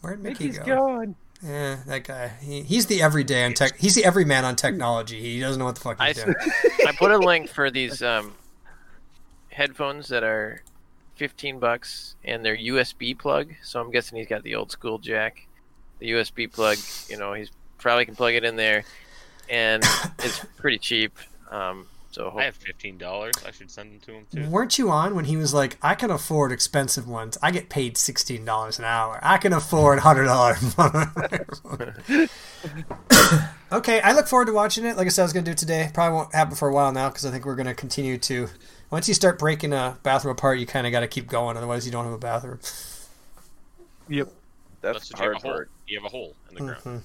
Where'd Mickey Mickey's go? gone. Yeah, that guy. He, he's the everyday on tech. He's the everyman on technology. He doesn't know what the fuck I, he's doing. I put a link for these um, headphones that are 15 bucks and they're USB plug. So I'm guessing he's got the old school jack. The USB plug, you know, he's probably can plug it in there and it's pretty cheap. Um, so I have fifteen dollars. I should send them to him too. Weren't you on when he was like, "I can afford expensive ones. I get paid sixteen dollars an hour. I can afford hundred dollars." okay, I look forward to watching it. Like I said, I was gonna do it today. Probably won't happen for a while now because I think we're gonna continue to. Once you start breaking a bathroom apart, you kind of got to keep going. Otherwise, you don't have a bathroom. Yep. That's Unless the you hard a part. You have a hole in the ground. Mhm.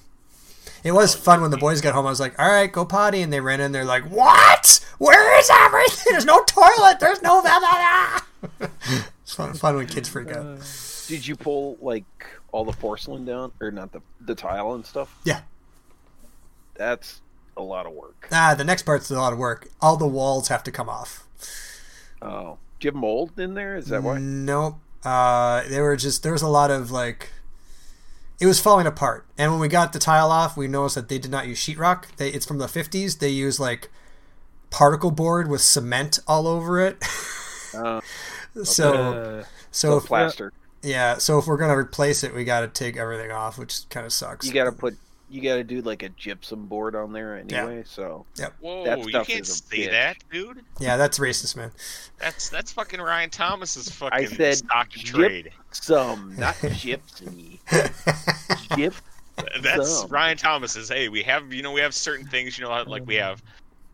It was fun when the boys got home. I was like, "All right, go potty," and they ran in. They're like, "What? Where is everything? There's no toilet. There's no blah, blah, blah." it's fun, fun when kids freak out. Did you pull like all the porcelain down, or not the the tile and stuff? Yeah. That's a lot of work. Ah, the next part's a lot of work. All the walls have to come off. Oh, do you have mold in there? Is that why? Nope. Uh, they were just there was a lot of like it was falling apart. And when we got the tile off, we noticed that they did not use sheetrock. They, it's from the 50s. They use like particle board with cement all over it. Uh, so Uh, so so if, plaster. yeah, so if we're gonna replace it, we got to take everything off, which kind of sucks. You got to put. You got to do like a gypsum board on there anyway. So Whoa, That you can't is a say bitch. that, dude. Yeah, that's racist, man. That's that's fucking Ryan Thomas's fucking said stock and gyp- trade. some, not gypsy. Gyp. That's Some. Ryan Thomas's. Hey, we have you know we have certain things you know like we have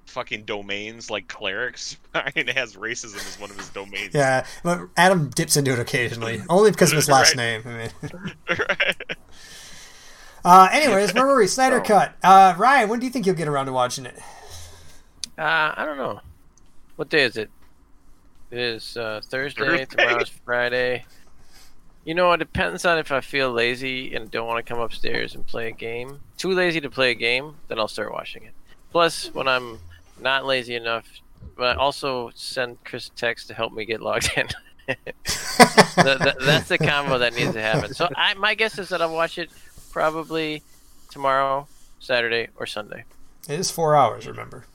fucking domains like clerics. Ryan has racism as one of his domains. yeah, but Adam dips into it occasionally, only because of his last Right. name. I mean. Right. Uh, anyways, where were we? Snyder Oh. Cut. Uh, Ryan, when do you think you'll get around to watching it? Uh, I don't know. What day is it? It is uh, Thursday. Thursday. Tomorrow's Friday. You know, it depends on if I feel lazy and don't want to come upstairs and play a game. Too lazy to play a game, then I'll start watching it. Plus, when I'm not lazy enough, but I also send Chris a text to help me get logged in. That- that- that's the combo that needs to happen. So I, my guess is that I'll watch it probably tomorrow, Saturday, or Sunday. It is four hours, remember.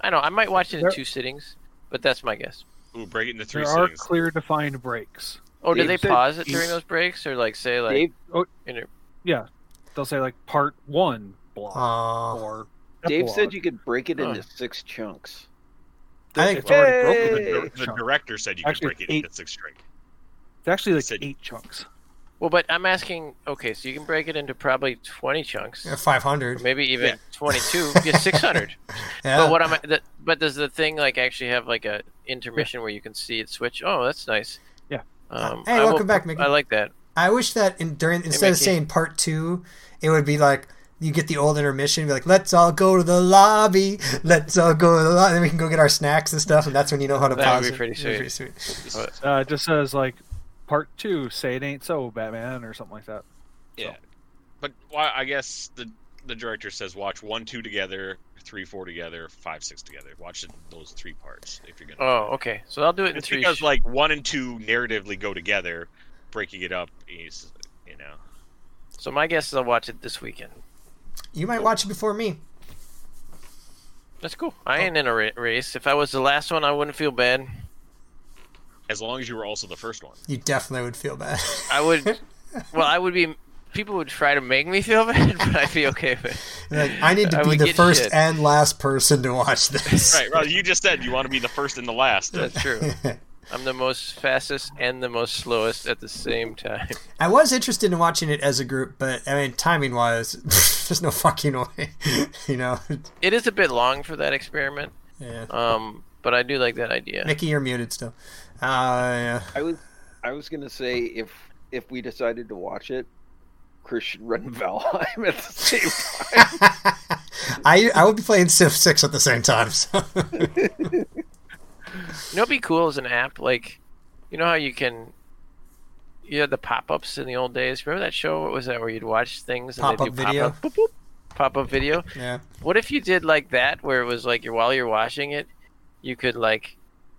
I know I might watch it in There- two sittings, but that's my guess. Ooh, break it into three there are clear defined breaks. Oh, do they said pause it during those breaks, or like say like Dave, inter- Yeah, they'll say like part one block Uh, or Dave epilogue. said you could break it Huh. into six chunks. I think it's already broken. The, the director said you could Actually, break it eight. into six straight. It's actually like said- eight chunks. Well, but I'm asking. Okay, so you can break it into probably 20 chunks, or five hundred. maybe even Yeah. 22. Yeah, 600. Yeah. But what I'm. The, but does the thing like actually have like a intermission where you can see it switch? Oh, that's nice. Yeah. Um, Hey, I will- welcome back, Mickey. I like that. I wish that in during instead of saying part two, it would be like you get the old intermission, be like, "Let's all go to the lobby. Let's all go to the lobby." Then we can go get our snacks and stuff, and that's when you know how to That pause would be pretty It'd be sweet. sweet. Uh, it just says like part two. Say it ain't so, Batman, or something like that. Yeah, but why? I guess the the director says watch one, two together, three, four together, five, six together. Watch those three parts if you're gonna. Oh, okay. So I'll do it in it's three. because like one and two narratively go together. Breaking it up is, you know. so my guess is I'll watch it this weekend. You might watch it before me. That's cool. I oh. ain't in a race. If I was the last one, I wouldn't feel bad. As long as you were also the first one. You definitely would feel bad. I would. well, I would be. People would try to make me feel bad, but I'd be okay with it. like, I need to I be the first shit. and last person to watch this. Right, well, you just said you want to be the first and the last. That's true. I'm the most fastest and the most slowest at the same time. I was interested in watching it as a group, but I mean, timing wise, there's no fucking way. you know? It is a bit long for that experiment, Yeah. um, but I do like that idea. Mickey, you're muted still. Uh, I was I was gonna say if if we decided to watch it, Chris should run Valheim at the same time. I I would be playing Civ Six at the same time. So. You know, what'd be cool is an app like, you know how you can. You had the pop-ups in the old days. Remember that show? What was that? Where you'd watch things and Pop-up they'd do video? pop-up, boop, boop, pop-up video. yeah. What if you did like that, where it was like you're while you're watching it, you could like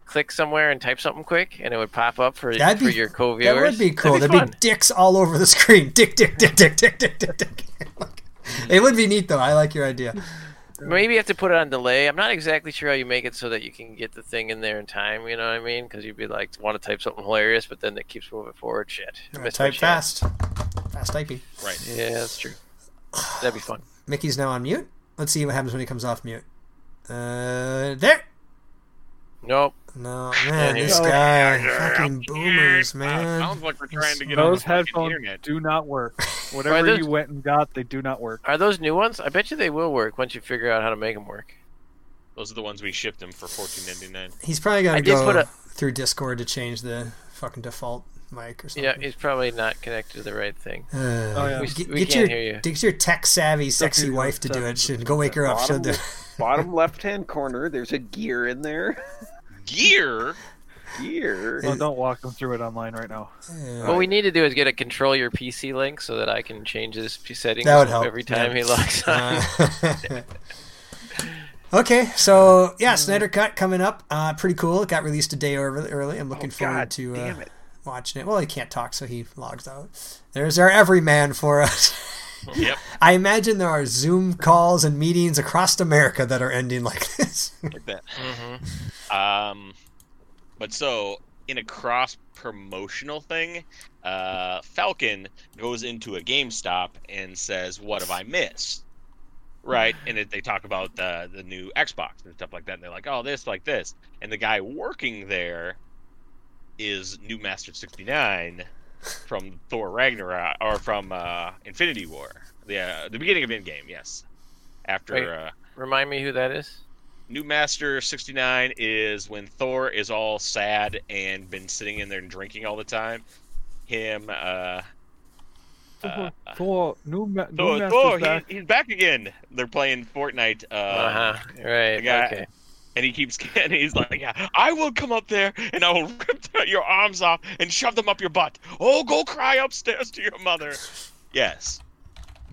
click somewhere and type something quick, and it would pop up for That'd for be- your co-viewers. That would be cool. That'd There'd be be, dicks all over the screen. Dick, dick, dick, dick, dick, dick, dick, dick. it would be neat though. I like your idea. Maybe you have to put it on delay. I'm not exactly sure how you make it so that you can get the thing in there in time. You know what I mean? Because you'd be like, want to type something hilarious, but then it keeps moving forward. Shit. I missed my Type fast. Fast typing. Right. Yeah, that's true. That'd be fun. Mickey's now on mute. Let's see what happens when he comes off mute. Uh, there. Nope. No, man, Yeah, this he's- guy, fucking boomers, man. Sounds like we're trying to get on Those the headphones internet. do not work. Whatever those- you went and got, they do not work. Are those new ones? I bet you they will work once you figure out how to make them work. Those are the ones we shipped him for fourteen ninety nine. He's probably got I to did go put a- through Discord to change the fucking default mic or something. Yeah, he's probably not connected to the right thing. Uh, Oh, yeah. We, Get, we get can't your hear you. get your tech savvy, sexy do wife to do it. Should go wake her up. She'll Bottom, bottom left hand corner, there's a gear in there. Gear. Gear. Well, don't walk them through it online right now. Yeah. What we need to do is get a control your PC link so that I can change his p- settings That would help, every time yeah. he logs on. Uh, okay, so yeah, Snyder Cut coming up. Uh, pretty cool. It got released a day early. early. I'm looking Oh, forward God to. Uh, damn it. watching it. Well, he can't talk, so he logs out. There's our everyman for us. Yep. I imagine there are Zoom calls and meetings across America that are ending like this. Like that. Um, but so in a cross promotional thing, uh, Falcon goes into a GameStop and says, "What have I missed?" Right, and it, they talk about the the new Xbox and stuff like that. And they're like, "Oh, this, like this," and the guy working there is NoobMaster sixty nine from Thor Ragnarok or from uh, Infinity War, the uh, the beginning of Endgame. Yes, after. Wait. Uh, Remind me who that is. NoobMaster 69 is when Thor is all sad and been sitting in there and drinking all the time. Him, uh. uh Thor, new, ma- new Thor, Master's Thor he- he's back again. They're playing Fortnite, uh, Uh huh. Right. guy- Okay. and he keeps and he's like, yeah, I will come up there and I will rip your arms off and shove them up your butt. Oh, go cry upstairs to your mother. Yes,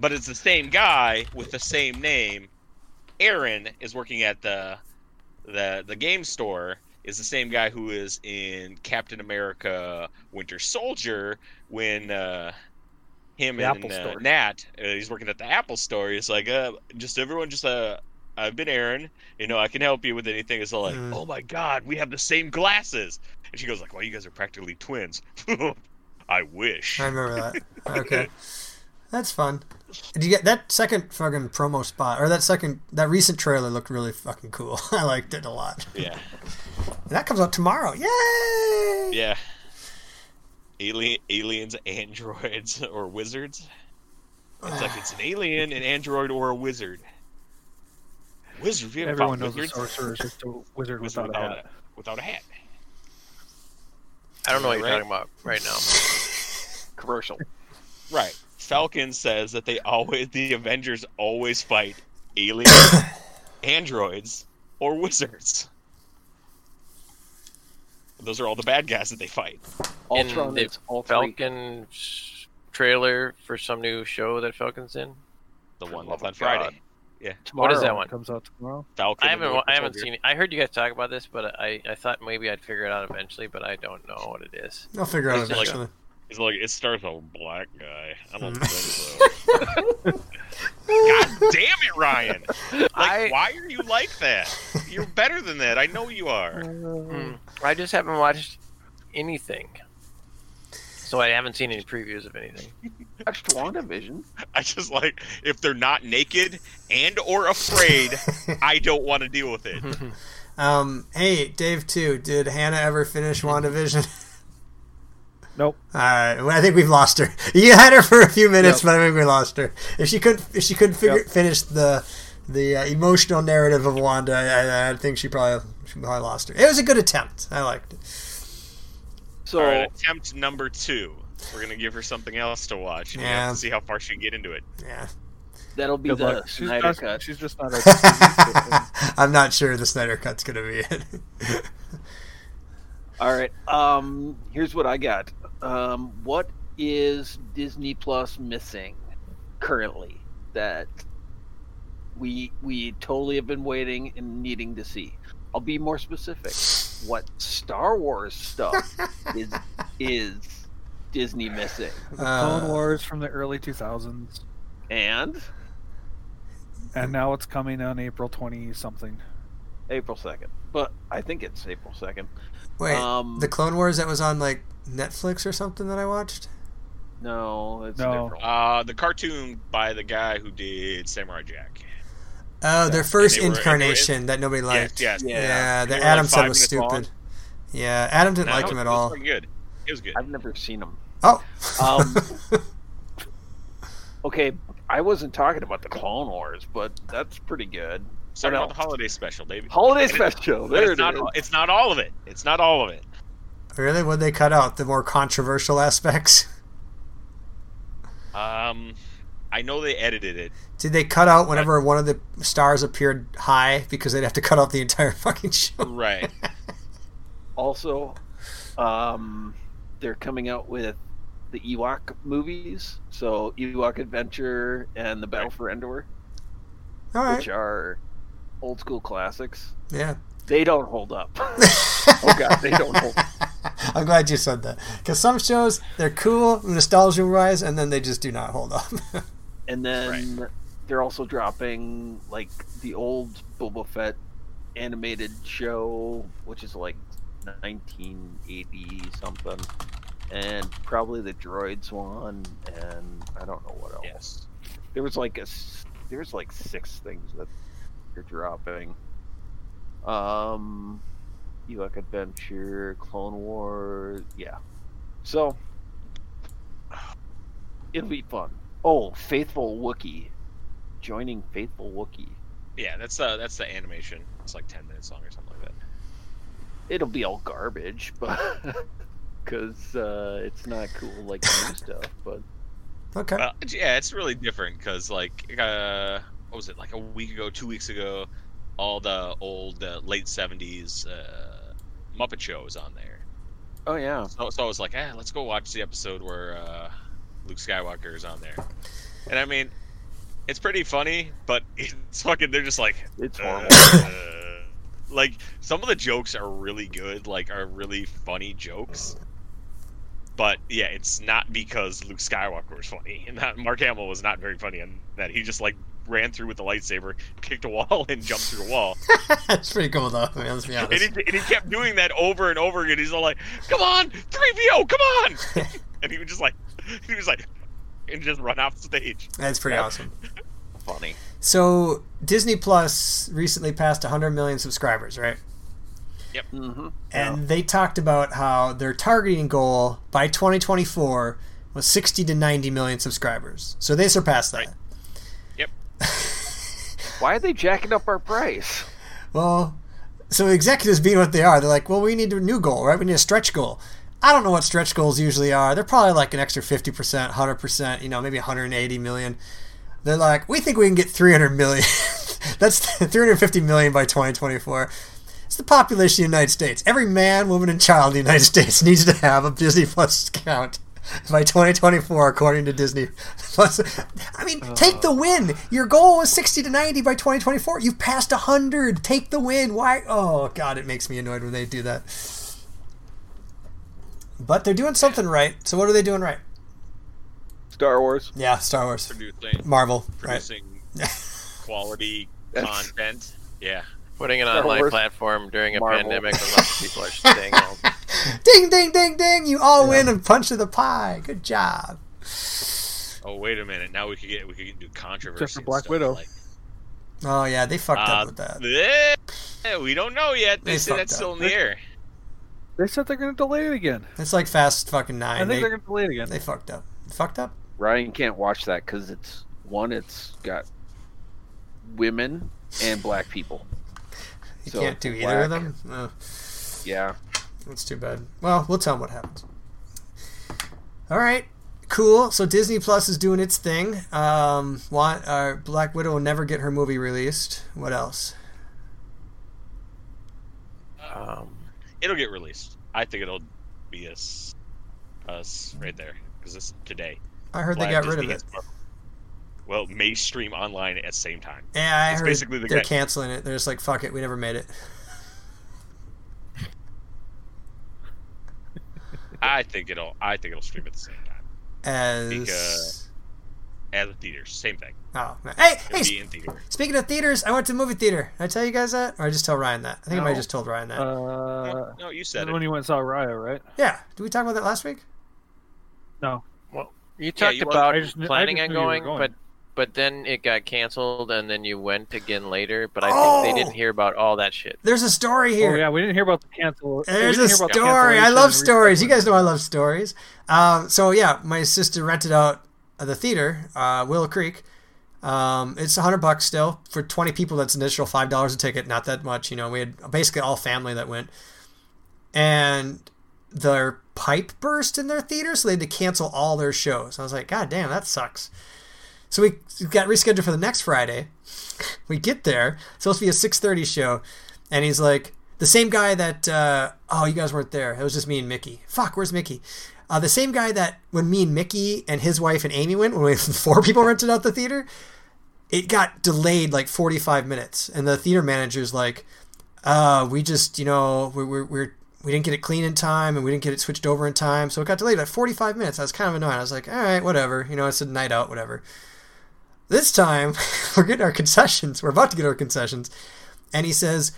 but it's the same guy with the same name. Aaron is working at the the the game store. Is the same guy who is in Captain America: Winter Soldier when uh, him The and Apple uh, Nat. Uh, he's working at the Apple Store. He's like, uh, just everyone, just uh, I've been Aaron. You know, I can help you with anything. It's all like, Mm. oh my god, we have the same glasses. And she goes like, well, you guys are practically twins. I wish. I remember that. Okay. That's fun. Did you get that second fucking promo spot or that second that recent trailer looked really fucking cool. I liked it a lot. Yeah, And that comes out tomorrow. Yay! yeah. Alien, aliens, androids, or wizards. It's like it's an alien, an android, or a wizard. Wizard. We Everyone found knows a sorcerer is just a wizard Wizard without a hat. without a hat. I don't know what you're Right. talking about right now. Commercial. Right. Falcon says that they always, the Avengers always fight aliens, androids, or wizards. Those are all the bad guys that they fight. In Ultron the is all three. Falcon s- trailer for some new show that Falcon's in. The one oh that's of on God. Friday. Yeah. Tomorrow what is that one? Comes out tomorrow. Falcon. I haven't. I haven't seen it. I heard you guys talk about this, but I, I thought maybe I'd figure it out eventually, but I don't know what it is. I'll figure it out It's like- eventually. He's like, it starts with a black guy. I don't Mm. think so. God damn it, Ryan! Like, I- why are you like that? You're better than that. I know you are. Hmm. I just haven't watched anything, so I haven't seen any previews of anything. Watched WandaVision. I just like if they're not naked and or afraid, I don't want to deal with it. Um, hey, Dave, too. Did Hannah ever finish WandaVision? Nope. All right, well, I think we've lost her. You had her for a few minutes, Yep. but I think we lost her. If she couldn't, if she couldn't figure, Yep. finish the the uh, emotional narrative of Wanda, I, I think she probably she probably lost her. It was a good attempt. I liked it. So All right, attempt number two. We're gonna give her something else to watch. And we Yeah. have to see how far she can get into it. Yeah, that'll be Good the luck. She's, Snyder not, cut. she's just not a TV I'm not sure the Snyder cut's gonna be it. All right. Um, here's what I got. Um, what is Disney Plus missing currently that we we totally have been waiting and needing to see? I'll be more specific. What Star Wars stuff is is Disney missing? The Clone Uh, Wars from the early 2000s, And and now it's coming on April 20 something. April second, but I think it's April second. wait, um, the Clone Wars that was on like Netflix or something that I watched. No, it's No. different. Uh, the cartoon by the guy who did Samurai Jack. Oh, their first they were- and they were in- incarnation that nobody liked. Yes, yes. Yeah. Yeah, They that Adam like said was stupid. long. Yeah, Adam didn't No, like him at all. good. It was good. I've never seen them. Oh. Um, Okay, I wasn't talking about the Clone Wars, but that's pretty good. Talking what about the holiday special, baby. Holiday special. But There it's it not. is. It's not all of it. It's not all of it. Really? Would they cut out the more controversial aspects? Um, I know they edited it. Did they cut out whenever one of the stars appeared high because they'd have to cut out the entire fucking show? Right. Also, um, they're coming out with the Ewok movies. So Ewok Adventure and the Battle for Endor, All right. which are old school classics. Yeah. They don't hold up. oh god, they don't hold. I'm glad you said that because some shows they're cool nostalgia wise, and then they just do not hold up. And then they're also dropping like the old Boba Fett animated show, which is like 1980 something, and probably the Droids one, and I don't know what else. Yes. There was like a s- there's like six things that they're dropping. Um, Ewok Adventure, Clone Wars, yeah. So it'll be fun. Oh, Faithful Wookiee, joining Faithful Wookiee. Yeah, that's the that's the animation. It's like ten minutes long or something like that. It'll be all garbage, but because uh, it's not cool like the new stuff. But okay. Well, yeah, it's really different because like uh, what was it like a week ago, two weeks ago, all the old uh, late seventies uh, Muppet Show was on there. oh yeah, So, so I was like, eh, let's go watch the episode where uh, Luke Skywalker is on there. And I mean, it's pretty funny, but it's fucking. They're just like, it's uh, horrible. uh, like some of the jokes are really good, like are really funny jokes. But yeah, it's not because Luke Skywalker was funny, and that Mark Hamill was not very funny, and that he just like ran through with the lightsaber, kicked a wall, and jumped through a wall. That's pretty cool though. I mean, let's be And honest. he, and he kept doing that over and over again. He's all like, "Come on, three PO, come on!" and he was just like, he was like, and just run off stage. That's pretty Yeah. awesome. funny. So Disney Plus recently passed 100 million subscribers, right? Mm-hmm. And they talked about how their targeting goal by 2024 was 60 to 90 million subscribers. So they surpassed that. Right. Why are they jacking up our price? Well, so executives being what they are, they're like, well, we need a new goal, right? We need a stretch goal. I don't know what stretch goals usually are. They're probably like an extra 50%, 100%, you know, maybe 180 million. They're like, we think we can get 300 million. That's 350 million by 2024. It's the population of the United States. Every man, woman, and child in the United States needs to have a Disney Plus account by 2024, according to Disney I mean, take the win. Your goal was 60 to 90 by 2024. You've passed 100. Take the win. Why? Oh, God, it makes me annoyed when they do that. But they're doing something right. So, what are they doing right? Star Wars. Yeah, Star Wars, Producing, Marvel, right? producing quality content. Yeah. Putting an Star online Wars, platform during a Marvel. pandemic when lots of people are staying home. Ding, ding, ding, ding! You all win and punch of the pie. Good job. Oh wait a minute. Now we could get we could do controversy. Except for Black Widow. Like, Oh yeah, they fucked uh, up with that. bleh, we don't know yet. They, They say fucked that's up. still in the air. They said they're going to delay it again. It's like Fast fucking Nine. I Nine. think They, they're going to delay it again. they fucked up. Fucked up. Ryan can't watch that because it's one. It's got women and black people. You So, can't do either of them. Oh, Yeah. that's too bad. Well, we'll tell them what happens. All right, cool. So Disney Plus is doing its thing. Um, want uh, Black Widow will never get her movie released. What else? Um, It'll get released. I think it'll be us, us right there because it's today. I heard they Live got rid of it. Has Marvel. Well, may stream online at the same time. Yeah, I It's heard basically the they're guy- canceling it. They're just like, fuck it, we never made it. I think it'll. I think it'll stream at the same time As Because- as the theaters. Same thing. oh man. hey It'll hey, be in theater. speaking of theaters, I went to a movie theater. Did I tell you guys that, or I just tell Ryan that? I think I might have just told Ryan that. Uh, no, no, you said when you went and saw Raya, right? yeah, did we talk about that last week? No. Well, you talked you- about I just planning just on knew you were going, going. but but then it got canceled, and then you went again later. But I Oh! think they didn't hear about all that shit. There's a story here. Oh yeah, we didn't hear about the cancel. There's a hear about the story. I love stories. You guys know I love stories. Um, so yeah, my sister rented out the theater, uh, Willow Creek. Um, it's a hundred bucks still for twenty people. That's an additional five dollars a ticket. Not that much, you know. We had basically all family that went, and their pipe burst in their theater, so they had to cancel all their shows. I was like, God damn, that sucks. So we got rescheduled for the next Friday. We get there. It's supposed to be a six thirty show, and he's like, the same guy that uh, oh, you guys weren't there. It was just me and Mickey. Fuck, where's Mickey? Uh, the same guy that when me and Mickey and his wife and Amy went, when we four people rented out the theater, it got delayed like forty five minutes, and the theater manager's like, uh, we just you know we're we're, we're we didn't get it clean in time and we didn't get it switched over in time. So it got delayed by 45 minutes. I was kind of annoyed. I was like, all right, whatever. You know, it's a night out, whatever. This time, we're getting our concessions. We're about to get our concessions. And he says,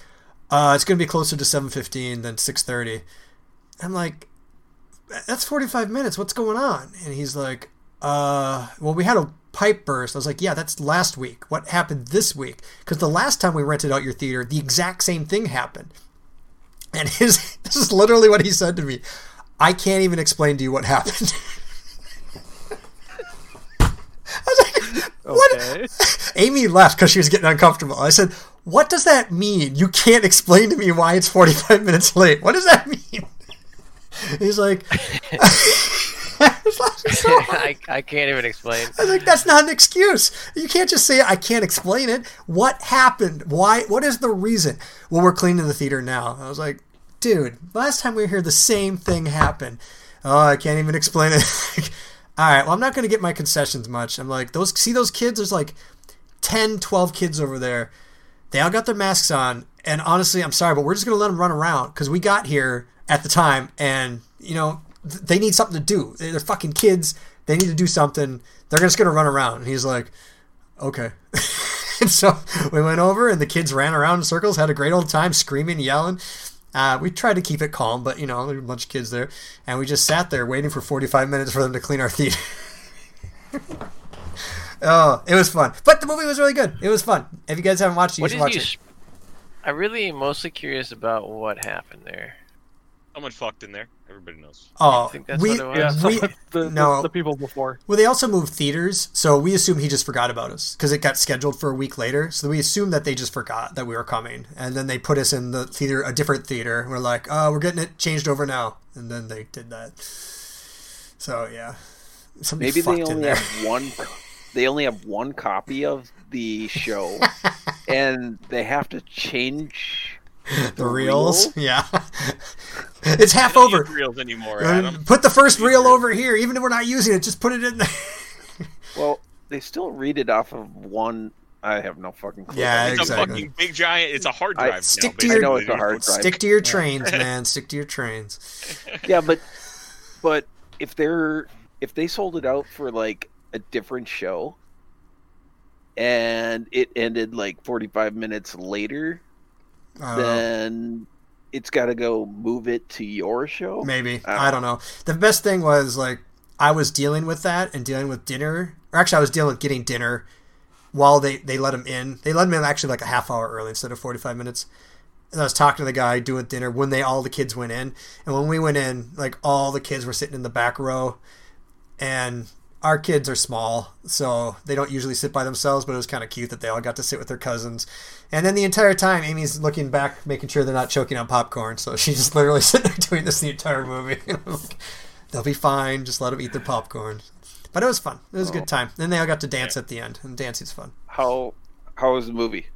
uh, it's going to be closer to 7.15 than 6.30. I'm like, that's 45 minutes. What's going on? And he's like, uh, well, we had a pipe burst. I was like, yeah, that's last week. What happened this week? Because the last time we rented out your theater, the exact same thing happened. And his this is literally what he said to me. I can't even explain to you what happened. I was like, what? Okay. Amy left because she was getting uncomfortable. I said, "What does that mean? You can't explain to me why it's forty-five minutes late. What does that mean?" He's like, I so. I, I can't even explain. I was like, that's not an excuse. You can't just say I can't explain it. What happened? Why? What is the reason? Well, we're cleaning the theater now. I was like, dude, last time we were here, the same thing happened. Oh, I can't even explain it. All right, well, I'm not going to get my concessions much. I'm like, those see those kids? There's like 10, 12 kids over there. They all got their masks on. And honestly, I'm sorry, but we're just going to let them run around because we got here at the time and, you know, th- they need something to do. They're fucking kids. They need to do something. They're just going to run around. And he's like, okay. and so we went over and the kids ran around in circles, had a great old time screaming, yelling. Uh, we tried to keep it calm, but you know, there were a bunch of kids there, and we just sat there waiting for 45 minutes for them to clean our theater. oh, it was fun, but the movie was really good. It was fun. If you guys haven't watched it, you What should watch you? it. s- I really am mostly curious about what happened there. Someone fucked in there. Everybody knows. Oh, think we, what it was? Yeah, we the, the, no. the people before. well, they also moved theaters, so we assume he just forgot about us because it got scheduled for a week later. So we assume that they just forgot that we were coming, and then they put us in the theater, a different theater. We're like, oh, we're getting it changed over now, and then they did that. So yeah, Somebody Maybe they only have one. They only have one copy of the show, and they have to change the reels. reel? Yeah, it's half Don't over. use reels anymore, Uh, Adam. Put the first reel reels. over here, even if we're not using it. Just put it in there. Well, they still read it off of one. I have no fucking clue. Yeah, It's exactly. a fucking big giant. It's a hard I- drive. Stick now, to your- I know it's a hard drive. Stick to your trains, man. Stick to your trains. Yeah, but but if they're if they sold it out for like a different show and it ended like 45 minutes later, Uh, then it's got to go move it to your show. Maybe. I don't I don't know. The best thing was like I was dealing with that and dealing with dinner. Or actually I was dealing with getting dinner while they, they let him in. They let him in actually like a half hour early instead of 45 minutes. And I was talking to the guy doing dinner when they all the kids went in. And when we went in, like all the kids were sitting in the back row and our kids are small, so they don't usually sit by themselves, but it was kind of cute that they all got to sit with their cousins. And then the entire time, Amy's looking back, making sure they're not choking on popcorn. So she's just literally sitting there doing this the entire movie. And I was like, They'll be fine. Just let them eat their popcorn. But it was fun. It was a good oh. time. Then they all got to dance at the end, and dancing's fun. How how was the movie?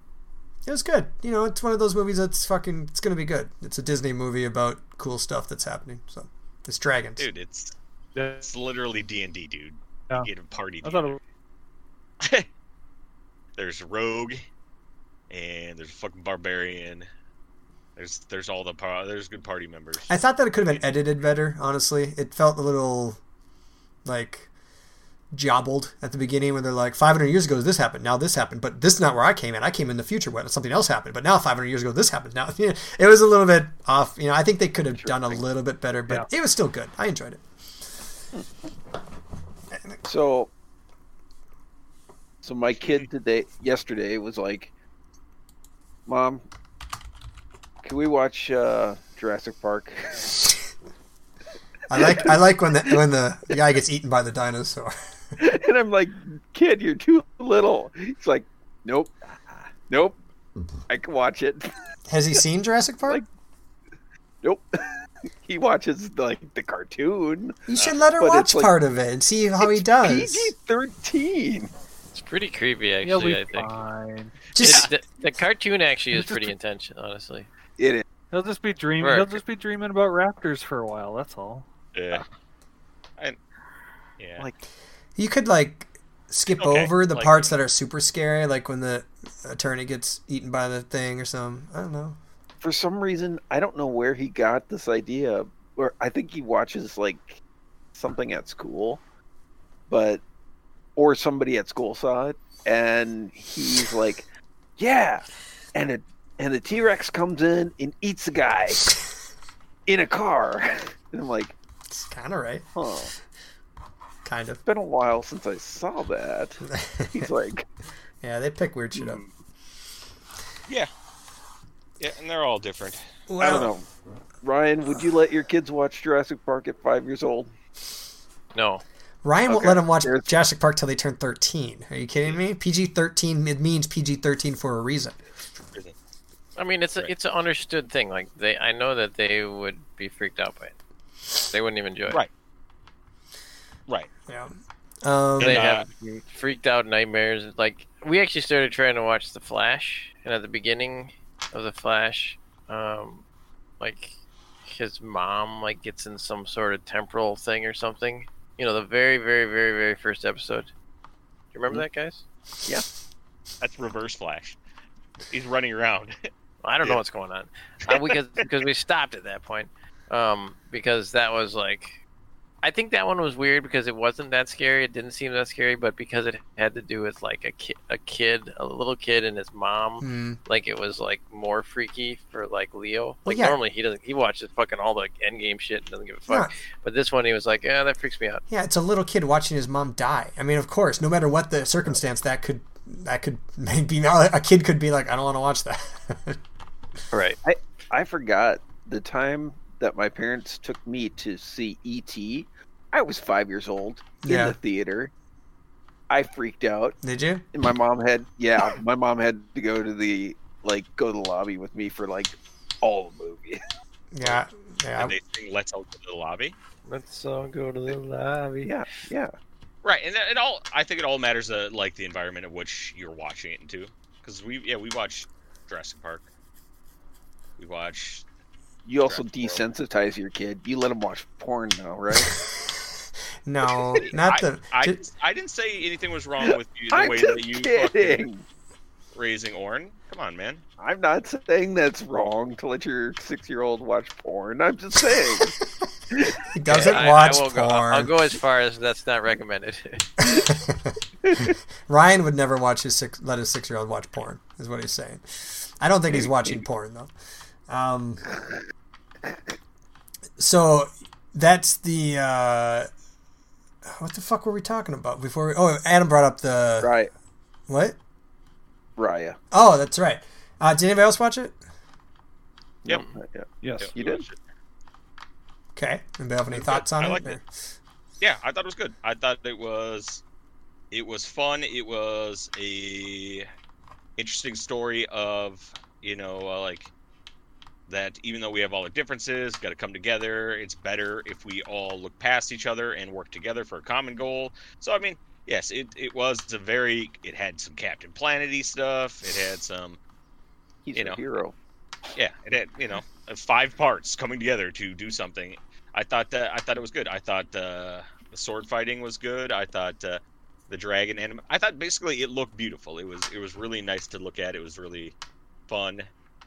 It was good. You know, it's one of those movies that's fucking. It's gonna be good. It's a Disney movie about cool stuff that's happening. So it's dragons. Dude, it's that's literally D and D, dude. Yeah. You get a party. I thought together. it, there's rogue, and there's fucking barbarian. There's there's all the par- there's good party members. I thought that it could have been edited better. Honestly, it felt a little like jobbled at the beginning when they're like 500 years ago this happened now this happened but this is not where i came in i came in the future when something else happened but now 500 years ago this happened now it was a little bit off you know i think they could have done a little bit better but it was still good i enjoyed it hmm. So so my kid today yesterday was like, "Mom, can we watch uh, Jurassic Park?" i like i like when the when the guy gets eaten by the dinosaur and I'm like, "Kid, you're too little." He's like, "Nope, nope, I can watch it." has he seen jurassic park Like- Nope. he watches like the cartoon. you should let her but watch like- part of it and see how he does PG thirteen. It's pretty creepy, he'll actually. be I think fine. just the, the cartoon actually is pretty intense, honestly. It is. He'll just be dreaming. Right. He'll just be dreaming about raptors for a while. That's all. yeah. I, yeah. Like, You could like skip Okay, over the like- parts that are super scary, like when the attorney gets eaten by the thing or something. I don't know. For some reason, I don't know where he got this idea. Or I think he watches like something at school, but or somebody at school saw it, and he's like, "Yeah," and it and the T Rex comes in and eats a guy in a car, and I'm like, It's kind of right. "Huh." Kind of. It's been a while since I saw that. He's like, yeah, they pick weird shit up. Hmm. Yeah. Yeah, and they're all different. Well, I don't know. Ryan, would you let your kids watch Jurassic Park at five years old? No. Ryan won't let them watch There's- Jurassic Park till they turn 13. Are you kidding me? PG 13, it means PG 13 for a reason. I mean, it's a Right. it's an understood thing. Like they, I know that they would be freaked out by it. They wouldn't even enjoy it. Right. Right. Yeah. Um, They And, uh, have freaked out nightmares. Like we actually started trying to watch The Flash, and at the beginning of The Flash, um, like his mom like gets in some sort of temporal thing or something. You know, the very, very, very, very first episode. Do you remember that, guys? Yeah. That's Reverse Flash. He's running around. I don't know what's going on. Uh, because because we stopped at that point. Um, because that was like, I think that one was weird because it wasn't that scary. It didn't seem that scary, but because it had to do with like a kid, a kid, a little kid and his mom, hmm. like it was like more freaky for like Leo. Like yeah. normally he doesn't. He watches fucking all the Endgame shit and doesn't give a fuck. Yeah. But this one he was like, yeah, that freaks me out. Yeah, it's a little kid watching his mom die. I mean, of course, no matter what the circumstance, that could that could maybe a kid could be like, I don't want to watch that. Right. I I forgot the time that my parents took me to see E.T. I was five years old in the theater. I freaked out. Did you? And my mom had, yeah, my mom had to go to the, like, go to the lobby with me for, like, all the movie. Yeah. Yeah. and they sing "Let's All Go to the Lobby." Let's all go to the lobby. Yeah, yeah. Right, and it all. I think it all matters, uh, like the environment in which you're watching it into. Because we, yeah, we watch Jurassic Park. We watch. You also desensitize your kid. You let him watch porn now, right? No, not the. I, ju- I didn't say anything was wrong with you, the I'm way just that you kidding. fucking raising Orn. Come on, man. I'm not saying that's wrong to let your six-year-old watch porn. I'm just saying. he doesn't I- I watch won't porn. Go, I'll go as far as that's not recommended. Ryan would never watch his six, let his six year old watch porn. Is what he's saying. I don't think he's watching porn though. Um, so that's the uh, what the fuck were we talking about before? We, oh, Adam brought up the right, what? Raya. Oh, that's right. Uh, did anybody else watch it? Yep. Yeah. Yes. Yeah, You did? watched it. Okay. Anybody have any thoughts on I it? liked it. Yeah, I thought it was good. I thought it was, it was fun. It was a interesting story of you know uh, like that. Even though we have all the differences, got to come together. It's better if we all look past each other and work together for a common goal. So I mean, yes, it it was a very. It had some Captain Planety stuff. It had some He's You a know. hero. yeah, it had you know uh, five parts coming together to do something. I thought that I thought it was good. I thought uh, the sword fighting was good. I thought uh, the dragon anim. I thought basically it looked beautiful. It was it was really nice to look at. It was really fun.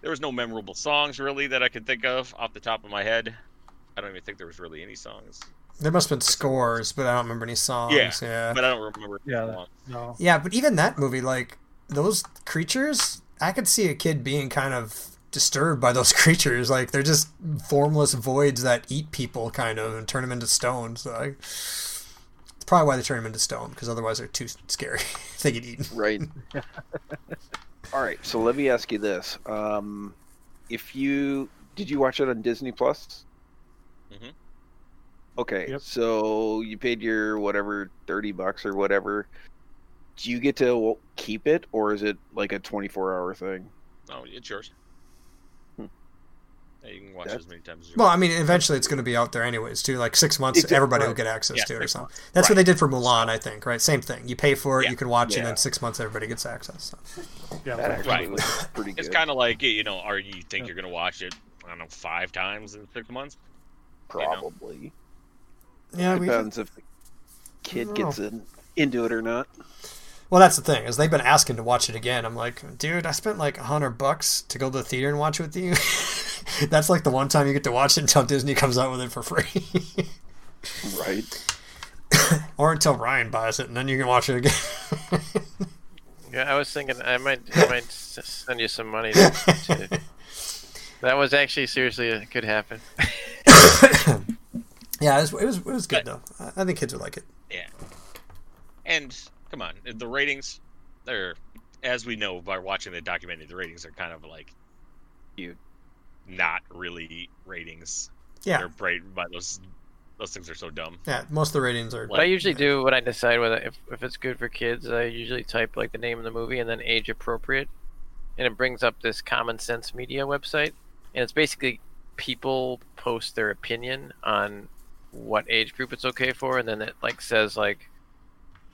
There was no memorable songs really that I could think of off the top of my head. I don't even think there was really any songs, There must have been scores, but I don't remember any songs. Yeah, Yeah. but I don't remember. Yeah. songs. No. Yeah, but even that movie, like those creatures, I could see a kid being kind of disturbed by those creatures. Like they're just formless voids that eat people, kind of, and turn them into stone. So I, it's probably why they turn them into stone, because otherwise they're too scary. if they get eaten. Right. All right. So let me ask you this: um, If you did you watch it on Disney Plus? Mhm. Okay. Yep. So you paid your whatever thirty bucks or whatever. Do you get to keep it, or is it like a twenty-four hour thing? No, it's yours. Yeah, you can watch That- as many times as you Well, want. I mean, eventually it's going to be out there anyways, too. Like six months, It's- everybody will get access Yeah, to it or six something. That's what they did for Mulan, I think, right? Same thing. You pay for it, Yeah. you can watch it, and then six months everybody gets access. So. Yeah. That actually Right. looks pretty good. It's kind of like you know, are you think Yeah. you're gonna watch it? I don't know, five times in six months. you know. probably Yeah, we, depends if the kid gets in, into it or not. Well, that's the thing is they've been asking to watch it again. I'm like, dude, I spent like a hundred bucks to go to the theater and watch it with you. that's like the one time you get to watch it until Disney comes out with it for free, Right. or until Ryan buys it and then you can watch it again. Yeah, I was thinking I might I might send you some money. To, to, that was actually seriously it could happen. yeah, it was, it was it was good though. I I think kids would like it. Yeah. And come on, the ratings, they're as we know by watching the documentary, the ratings are kind of like Cute. not really ratings. Yeah, They're bright, but those those things are so dumb. yeah. Most of the ratings are. What I usually do when I decide whether if, if it's good for kids, I usually type like the name of the movie and then age appropriate, and it brings up this Common Sense Media website, and it's basically people post their opinion on what age group it's okay for, and then it like says like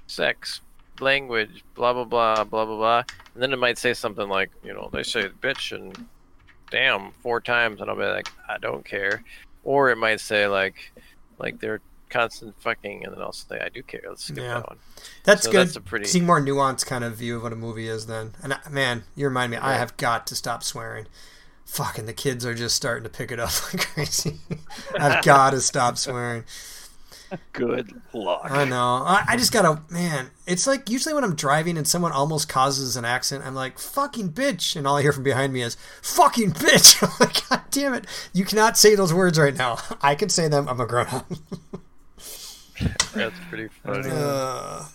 sex, language, blah blah blah blah blah blah, and then it might say something like you know they say bitch and damn four times, and I'll be like I don't care, or it might say like like they're constant fucking, and then I'll say I do care. Let's skip Yeah. that one. That's So good. that's a pretty- Seeing more nuanced kind of view of what a movie is. Then, and I, man, you remind me. I have got to stop swearing. Fucking the kids are just starting to pick it up like crazy. I've got to stop swearing. Good luck. I know. I, I just gotta, man. It's like usually when I'm driving and someone almost causes an accident, I'm like, fucking bitch. And all I hear from behind me is, fucking bitch. I'm like, God damn it. You cannot say those words right now. I can say them. I'm a grown up. That's pretty funny. uh,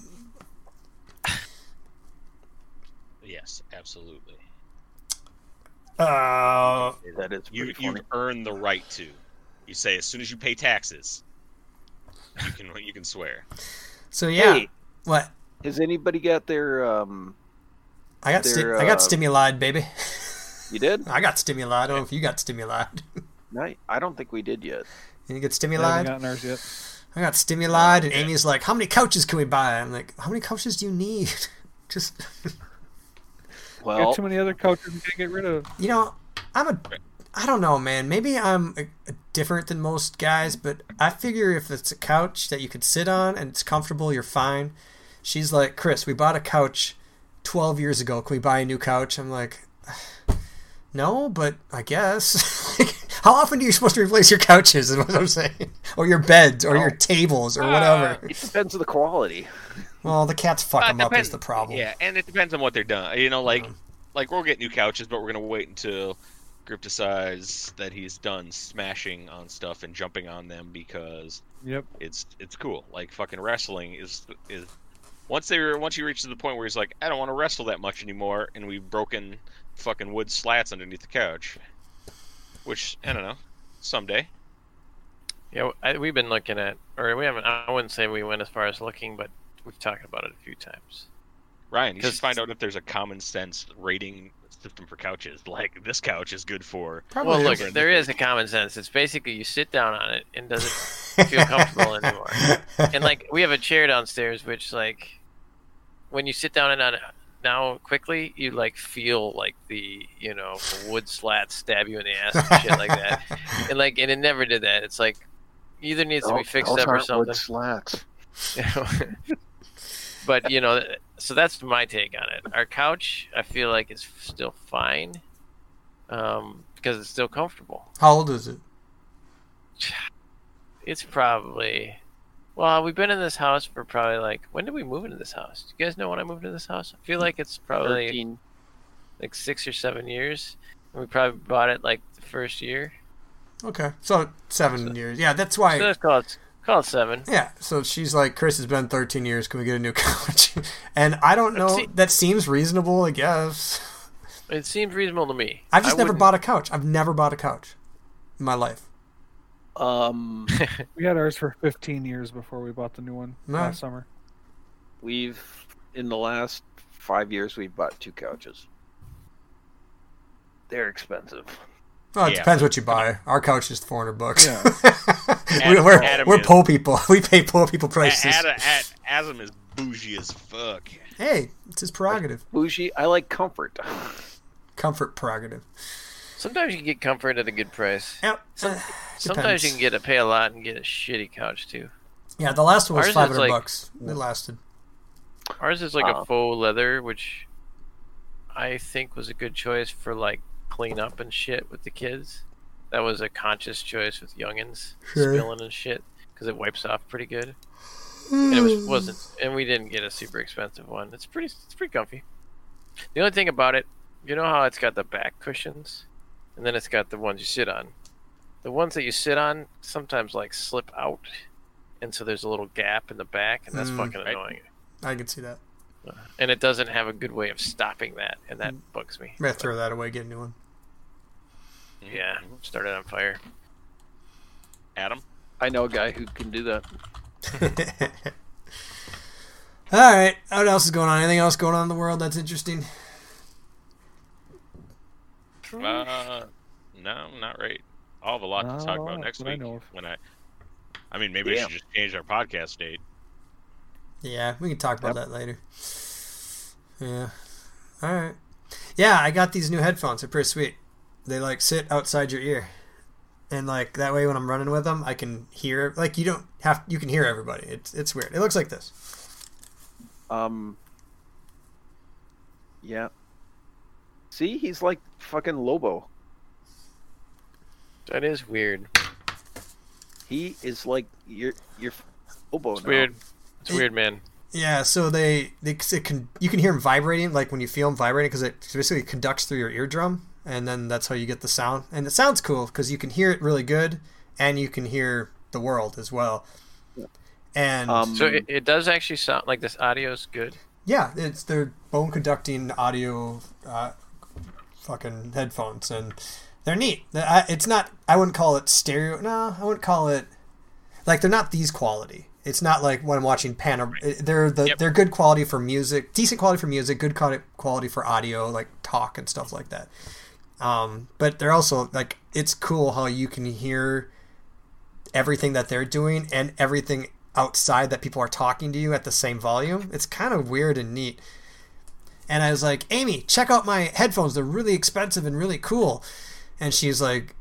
Yes, absolutely. uh, That is You pretty you've earned the right to. You say as soon as you pay taxes, you can you can swear. so yeah. Hey, What? has anybody got their um? I got sti- They're, I got uh, stimuli, baby. You did? I got stimuli. I don't know if you got stimuli. No, I don't think we did yet. you get I stimuli? haven't gotten ours yet. I got stimuli, and Amy's like, "How many couches can we buy?" I'm like, "How many couches do you need?" Just, Well, Got too many other couches we gotta get rid of. you know, I'm a, I don't know, man. Maybe I'm a, a different than most guys, but I figure if it's a couch that you could sit on and it's comfortable, you're fine. She's like, Chris, we bought a couch 12 years ago. Can we buy a new couch? I'm like, no, but I guess. How often are you supposed to replace your couches? Is what I'm saying, or your beds, or your tables, or whatever. it depends on the quality. Well, the cats fuck Uh, them up depend- is the problem. Yeah, and it depends on what they're done. You know, like Um, like we'll get new couches, but we're gonna wait until Grip decides that he's done smashing on stuff and jumping on them because Yep. it's it's cool. Like fucking wrestling is is once they are once you reach to the point where he's like, I don't want to wrestle that much anymore, and we've broken fucking wood slats underneath the couch, which I don't know, someday. Yeah, I, we've been looking at, or we haven't. I wouldn't say we went as far as looking, but we've talked about it a few times. Ryan, you should 'Cause- find out if there's a common sense rating system for couches. Like this couch is good for. Probably Well, look, there is a common sense. It's basically you sit down on it and doesn't feel comfortable anymore. And like we have a chair downstairs, which like when you sit down and on it now quickly, you like feel like the you know wood slats stab you in the ass and shit like that. And like and it never did that. It's like either needs to be fixed up or aren't wood something. slats. but you know, so that's my take on it. Our couch, I feel like it's still fine um, because it's still comfortable. How old is it? It's probably well, we've been in this house for probably like when did we move into this house? Do you guys know when I moved into this house? I feel like it's probably 13. like six or seven years. And we probably bought it like the first year. Okay, so seven years. Yeah, that's why. So let's call it call it seven. Yeah, so she's like, Chris has been 13 years. Can we get a new couch? and I don't know. See- that seems reasonable, I guess. It seems reasonable to me. I've just I never wouldn't- bought a couch. I've never bought a couch in my life. Um, We had ours for 15 years before we bought the new one No. last summer. we've in the last five years we've bought two couches. They're expensive. Well, it Yeah, depends what you buy. Our couch is 400 bucks. Yeah. Adam- we're Adam we're is- poor people. We pay poor people prices. Ad- Ad- Adam is bougie as fuck. hey, it's his prerogative. Bougie. I like comfort. Comfort prerogative. Sometimes you can get comfort at a good price. Yep. uh, Sometimes you can get a pay a lot and get a shitty couch too. Yeah, the last one was 500 like- bucks. It lasted. Ours is like Uh. a faux leather, which I think was a good choice for like clean up and shit with the kids. That was a conscious choice with youngins Sure. spilling and shit because it wipes off pretty good. And it was wasn't, and we didn't get a super expensive one. It's pretty, it's pretty comfy. The only thing about it, you know how it's got the back cushions, and then it's got the ones you sit on. The ones that you sit on sometimes like slip out, and so there's a little gap in the back, and that's Mm. fucking Right. annoying. I can see that. And it doesn't have a good way of stopping that, and that bugs me. I'm gonna throw that away, get a new one. Yeah, start it on fire. Adam. I know a guy who can do that. All right. What else is going on? Anything else going on in the world that's interesting? Uh, no, not right. I'll have a lot to talk about next that I week when I. I mean, maybe we Damn. should just change our podcast date. Yeah, we can talk about that later. Yeah. All right. Yeah, I got these new headphones. They're pretty sweet. They like sit outside your ear, and like that way when I'm running with them, I can hear. Like you don't have you can hear everybody. It's it's weird. It looks like this. Um. Yeah. See, he's like fucking Lobo. That is weird. He is like your your Lobo. It's now. weird. It's It- weird, man. Yeah, so they, they it can you can hear them vibrating like when you feel them vibrating because it basically conducts through your eardrum and then that's how you get the sound and it sounds cool because you can hear it really good and you can hear the world as well. And Um, So it, it does actually sound like this audio is good. yeah, it's they're bone conducting audio, uh, fucking headphones and they're neat. It's not I wouldn't call it stereo. No, I wouldn't call it like they're not these quality. It's not like when I'm watching panor. They're the Yep. they're good quality for music, decent quality for music, good quality for audio, like talk and stuff like that. Um, but they're also like it's cool how you can hear everything that they're doing and everything outside that people are talking to you at the same volume. It's kind of weird and neat. And I was like, Amy, check out my headphones. They're really expensive and really cool. And she's like,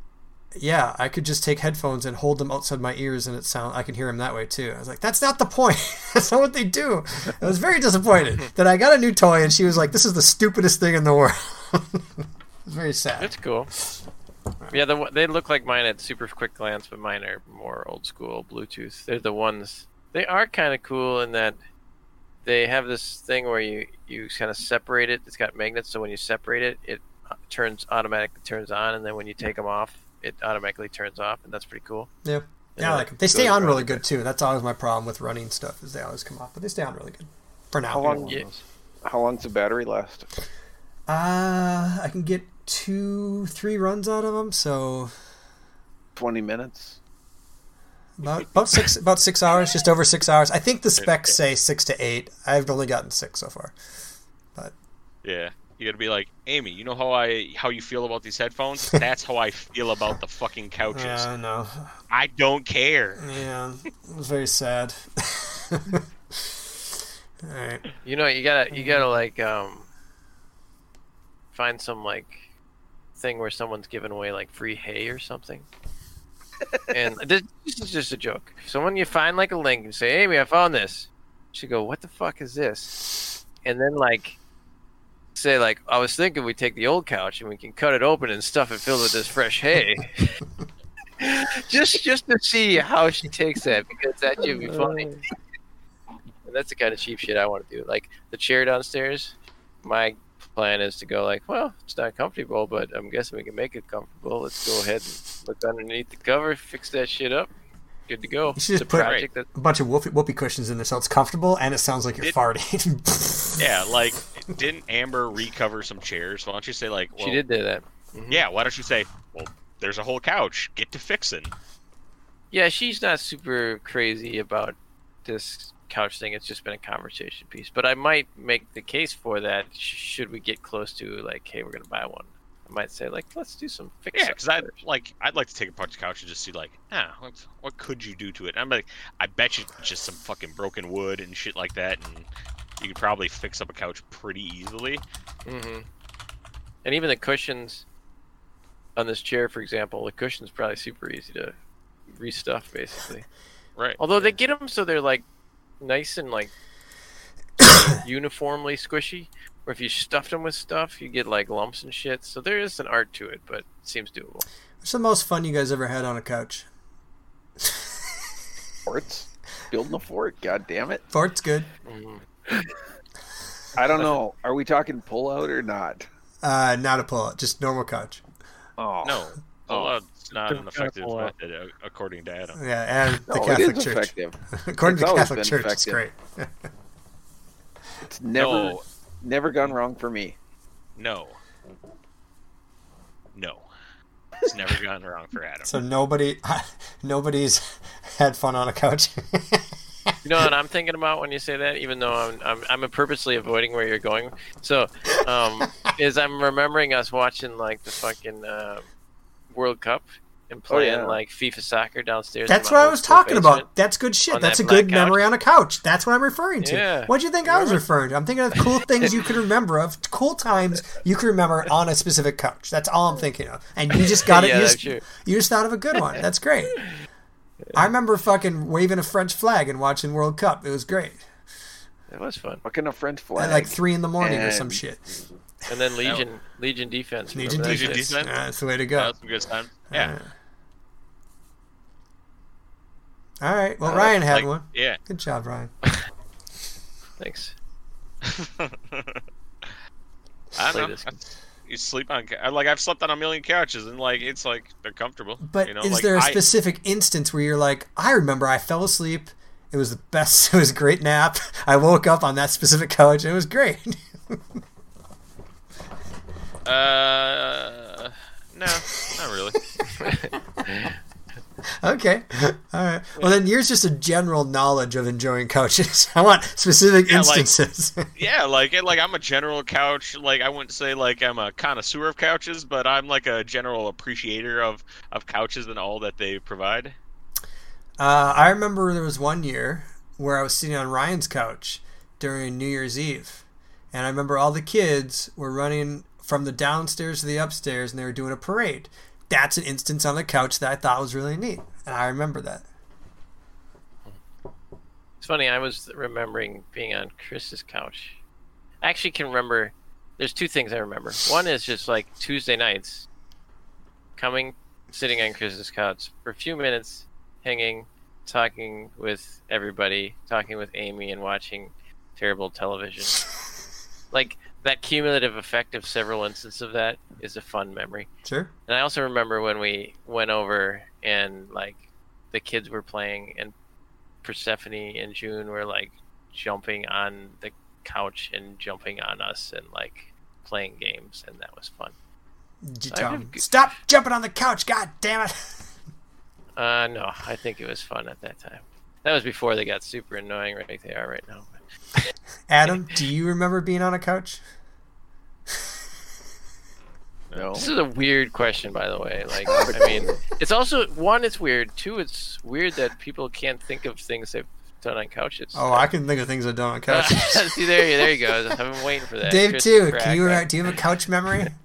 yeah, I could just take headphones and hold them outside my ears, and it sound I can hear them that way too. I was like, that's not the point. that's not what they do. I was very disappointed that I got a new toy, and she was like, this is the stupidest thing in the world. it was very sad. It's cool. Yeah, the, they look like mine at super quick glance, but mine are more old school Bluetooth. They're the ones. They are kind of cool in that they have this thing where you you kind of separate it. It's got magnets, so when you separate it, it uh, turns automatically turns on, and then when you take them off, it automatically turns off, and that's pretty cool. Yeah, And yeah, I it like 'em. They stay on really good too. That's always my problem with running stuff is they always come off, but they stay on really good for now. How long? Yeah. How long's the battery last? Uh, I can get two, three runs out of them, so Twenty minutes. about about six about six hours, just over six hours. I think the specs say six to eight. I've only gotten six so far. But yeah. You gotta be like, Amy, you know how I how you feel about these headphones? That's how I feel about the fucking couches. Yeah, I know. I don't care. Yeah, it was very sad. All right. You know, you gotta you gotta like um find some like thing where someone's giving away like free hay or something. and this, this is just a joke. So when you find like a link and say, "Hey, "Amy, I found this," she go, "What the fuck is this?" And then like say like, "I was thinking we take the old couch and we can cut it open and stuff it filled with this fresh hay." just just to see how she takes that because that should be funny. And that's the kind of cheap shit I want to do. Like the chair downstairs, my plan is to go like, well, it's not comfortable, but I'm guessing we can make it comfortable. Let's go ahead and look underneath the cover, fix that shit up. Good to go. You should It's just put- project that A bunch of whoopee, whoopee cushions in there so it's comfortable and it sounds like you're It- farting. Yeah, like didn't Amber recover some chairs? Why don't you say like, well, she did do that. Mhm. Yeah, why don't you say, well, there's a whole couch. Get to fixing. Yeah, she's not super crazy about this couch thing. It's just been a conversation piece. But I might make the case for that. Should we get close to like, hey, we're gonna buy one? I might say like, let's do some fix. Yeah, because I'd like I'd like to take apart the couch and just see like, ah, what, what could you do to it? I'm like, I bet you just some fucking broken wood and shit like that, and you could probably fix up a couch pretty easily. hmm And even the cushions on this chair, for example, the cushion's probably super easy to restuff, basically. Right. Although they get them so they're like nice and like uniformly squishy. Or if you stuffed them with stuff, you get like lumps and shit. So there is an art to it, but it seems doable. What's the most fun you guys ever had on a couch? Forts, building a fort. God damn it! Fort's good. Mhm. I don't know. Are we talking pull out or not? Uh, not a pull out, just normal couch. Oh No, Oh. it's not an effective pull method, uh, according to Adam. Yeah, and the No, Catholic is Church. effective. According to the Catholic been Church, it's great. It's never No, never gone wrong for me. no, no. It's never gone wrong for Adam. So nobody, nobody's had fun on a couch. You know what I'm thinking about when you say that, even though I'm I'm, I'm purposely avoiding where you're going. So, um, is I'm remembering us watching like the fucking uh, World Cup and playing yeah. like FIFA soccer downstairs. That's what I was talking about. That's good shit. on That's a good black couch. memory on a couch. That's what I'm referring to. Yeah. What do you think I was referring to? I'm thinking of cool things you could remember of cool times you can remember on a specific couch. That's all I'm thinking of. And you just got it. Yeah, you, just, you just thought of a good one. That's great. I remember fucking waving a French flag and watching World Cup. It was great. It was fun. Fucking a French flag. At like three in the morning or some shit. And then Legion Legion defense. Legion remember Legion defense. defense? Yeah, that's the way to That go. was some good time. Yeah. Uh, all right. Well, Uh, Ryan had Like, one. yeah. Good job, Ryan. Thanks. I don't know. You sleep on like I've slept on a million couches and like it's like they're comfortable. But you know, is like, there a specific instance where you're like, I remember I fell asleep. It was the best. It was a great nap. I woke up on that specific couch. It was great. Uh, no, not really. okay. All right. Well, then yours just a general knowledge of enjoying couches. I want specific Yeah, like- instances. yeah, like like I'm a general couch. Like I wouldn't say like I'm a connoisseur of couches, but I'm like a general appreciator of of couches and all that they provide. Uh, I remember there was one year where I was sitting on Ryan's couch during New Year's Eve, and I remember all the kids were running from the downstairs to the upstairs, and they were doing a parade. That's an instance on the couch that I thought was really neat, and I remember that. It's funny. I was remembering being on Chris's couch. I actually can remember. There's two things I remember. One is just like Tuesday nights, coming, sitting on Chris's couch for a few minutes, hanging, talking with everybody, talking with Amy, and watching terrible television. like that cumulative effect of several instances of that is a fun memory. Sure. And I also remember when we went over and like the kids were playing and Persephone and June were like jumping on the couch and jumping on us and like playing games and that was fun. Did you I tell have him, g- Stop jumping on the couch! God damn it! Uh no, I think it was fun at that time. That was before they got super annoying like they are right now. Adam, do you remember being on a couch? no. This is a weird question by the way. Like I mean it's also one, it's weird. Two, it's weird that people can't think of things they've done on couches. Oh, I can think of things I've done on couches. See there you there you go. I've been waiting for that. Dave, Chris too. Can you right? do you have a couch memory?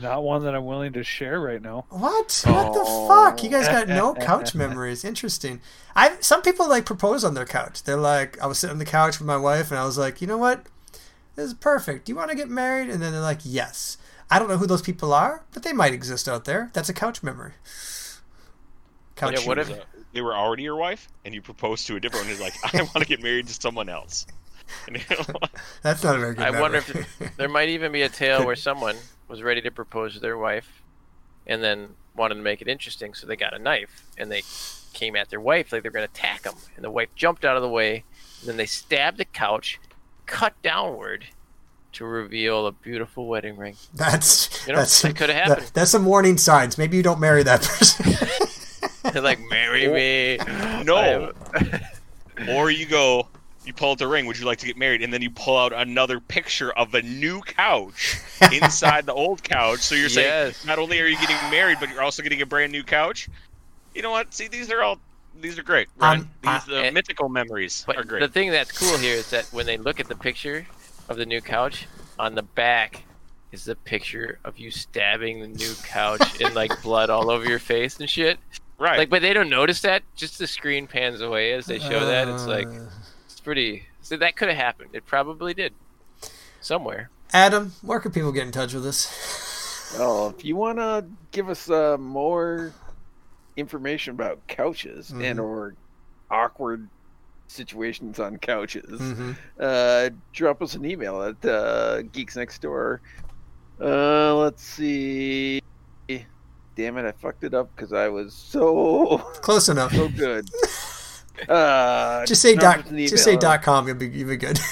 Not one that I'm willing to share right now. What? What the Oh. fuck? You guys got no couch memories. Interesting. I some people like propose on their couch. They're like, I was sitting on the couch with my wife, and I was like, you know what? This is perfect. Do you want to get married? And then they're like, yes. I don't know who those people are, but they might exist out there. That's a couch memory. Couch. Yeah, what if- They were already your wife, and you proposed to a different one. Who's like, I want to get married to someone else. And you're like, That's not a very good. I wonder if there might even be a tale where someone was ready to propose to their wife, and then wanted to make it interesting, so they got a knife and they came at their wife like they're going to attack them, and the wife jumped out of the way, and then they stabbed the couch, cut downward, to reveal a beautiful wedding ring. that's You know, that's that coulda that- happened. that's some warning signs. Maybe you don't marry that person. They're like, "Marry me." No. Or you go, you pull out the ring. Would you like to get married? And then you pull out another picture of a new couch inside the old couch. So you're saying Yes. not only are you getting married, but you're also getting a brand new couch. You know what? See, these are all these are great. Ryan. Um, these I- uh, mythical memories But are great. the thing that's cool here is that when they look at the picture of the new couch, on the back is the picture of you stabbing the new couch and like blood all over your face and shit. right. Like, but they don't notice that. Just the screen pans away as they show that. It's like Uh, it's pretty. So that could have happened. It probably did. Somewhere. Adam, where can people get in touch with us? oh, if you want to give us uh, more information about couches and or awkward situations on couches, hmm uh, drop us an email at uh, Geeks Next Door. Uh, let's see. Damn it, I fucked it up because I was so Close enough. so good. Uh, Just say dot. Just say dot com. You'll be you'll be good.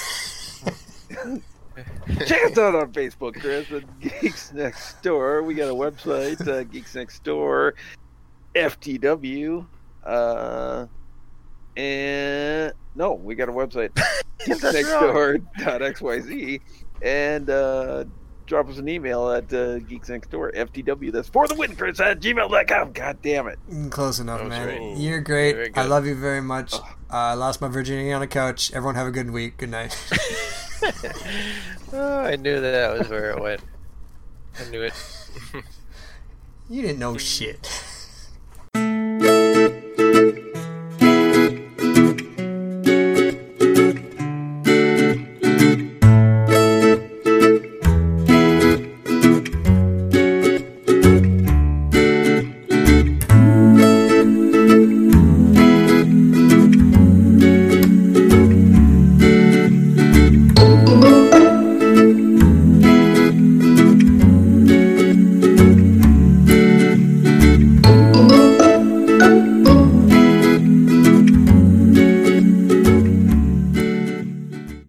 Check us out on Facebook, Chris, at Geeks Next Door. We got a website, uh, Geeks Next Door, FTW, uh, and no, we got a website, geeksnextdoor.xyz, and uh, drop us an email at uh, Geeks Next Door, FTW. That's for the win, Chris, at gmail.com. God damn it. Close enough, man. great. You're great. I love you very much. Uh, I lost my virginity on a couch. Everyone have a good week. Good night. Oh, I knew that was where it went. I knew it. you didn't know shit.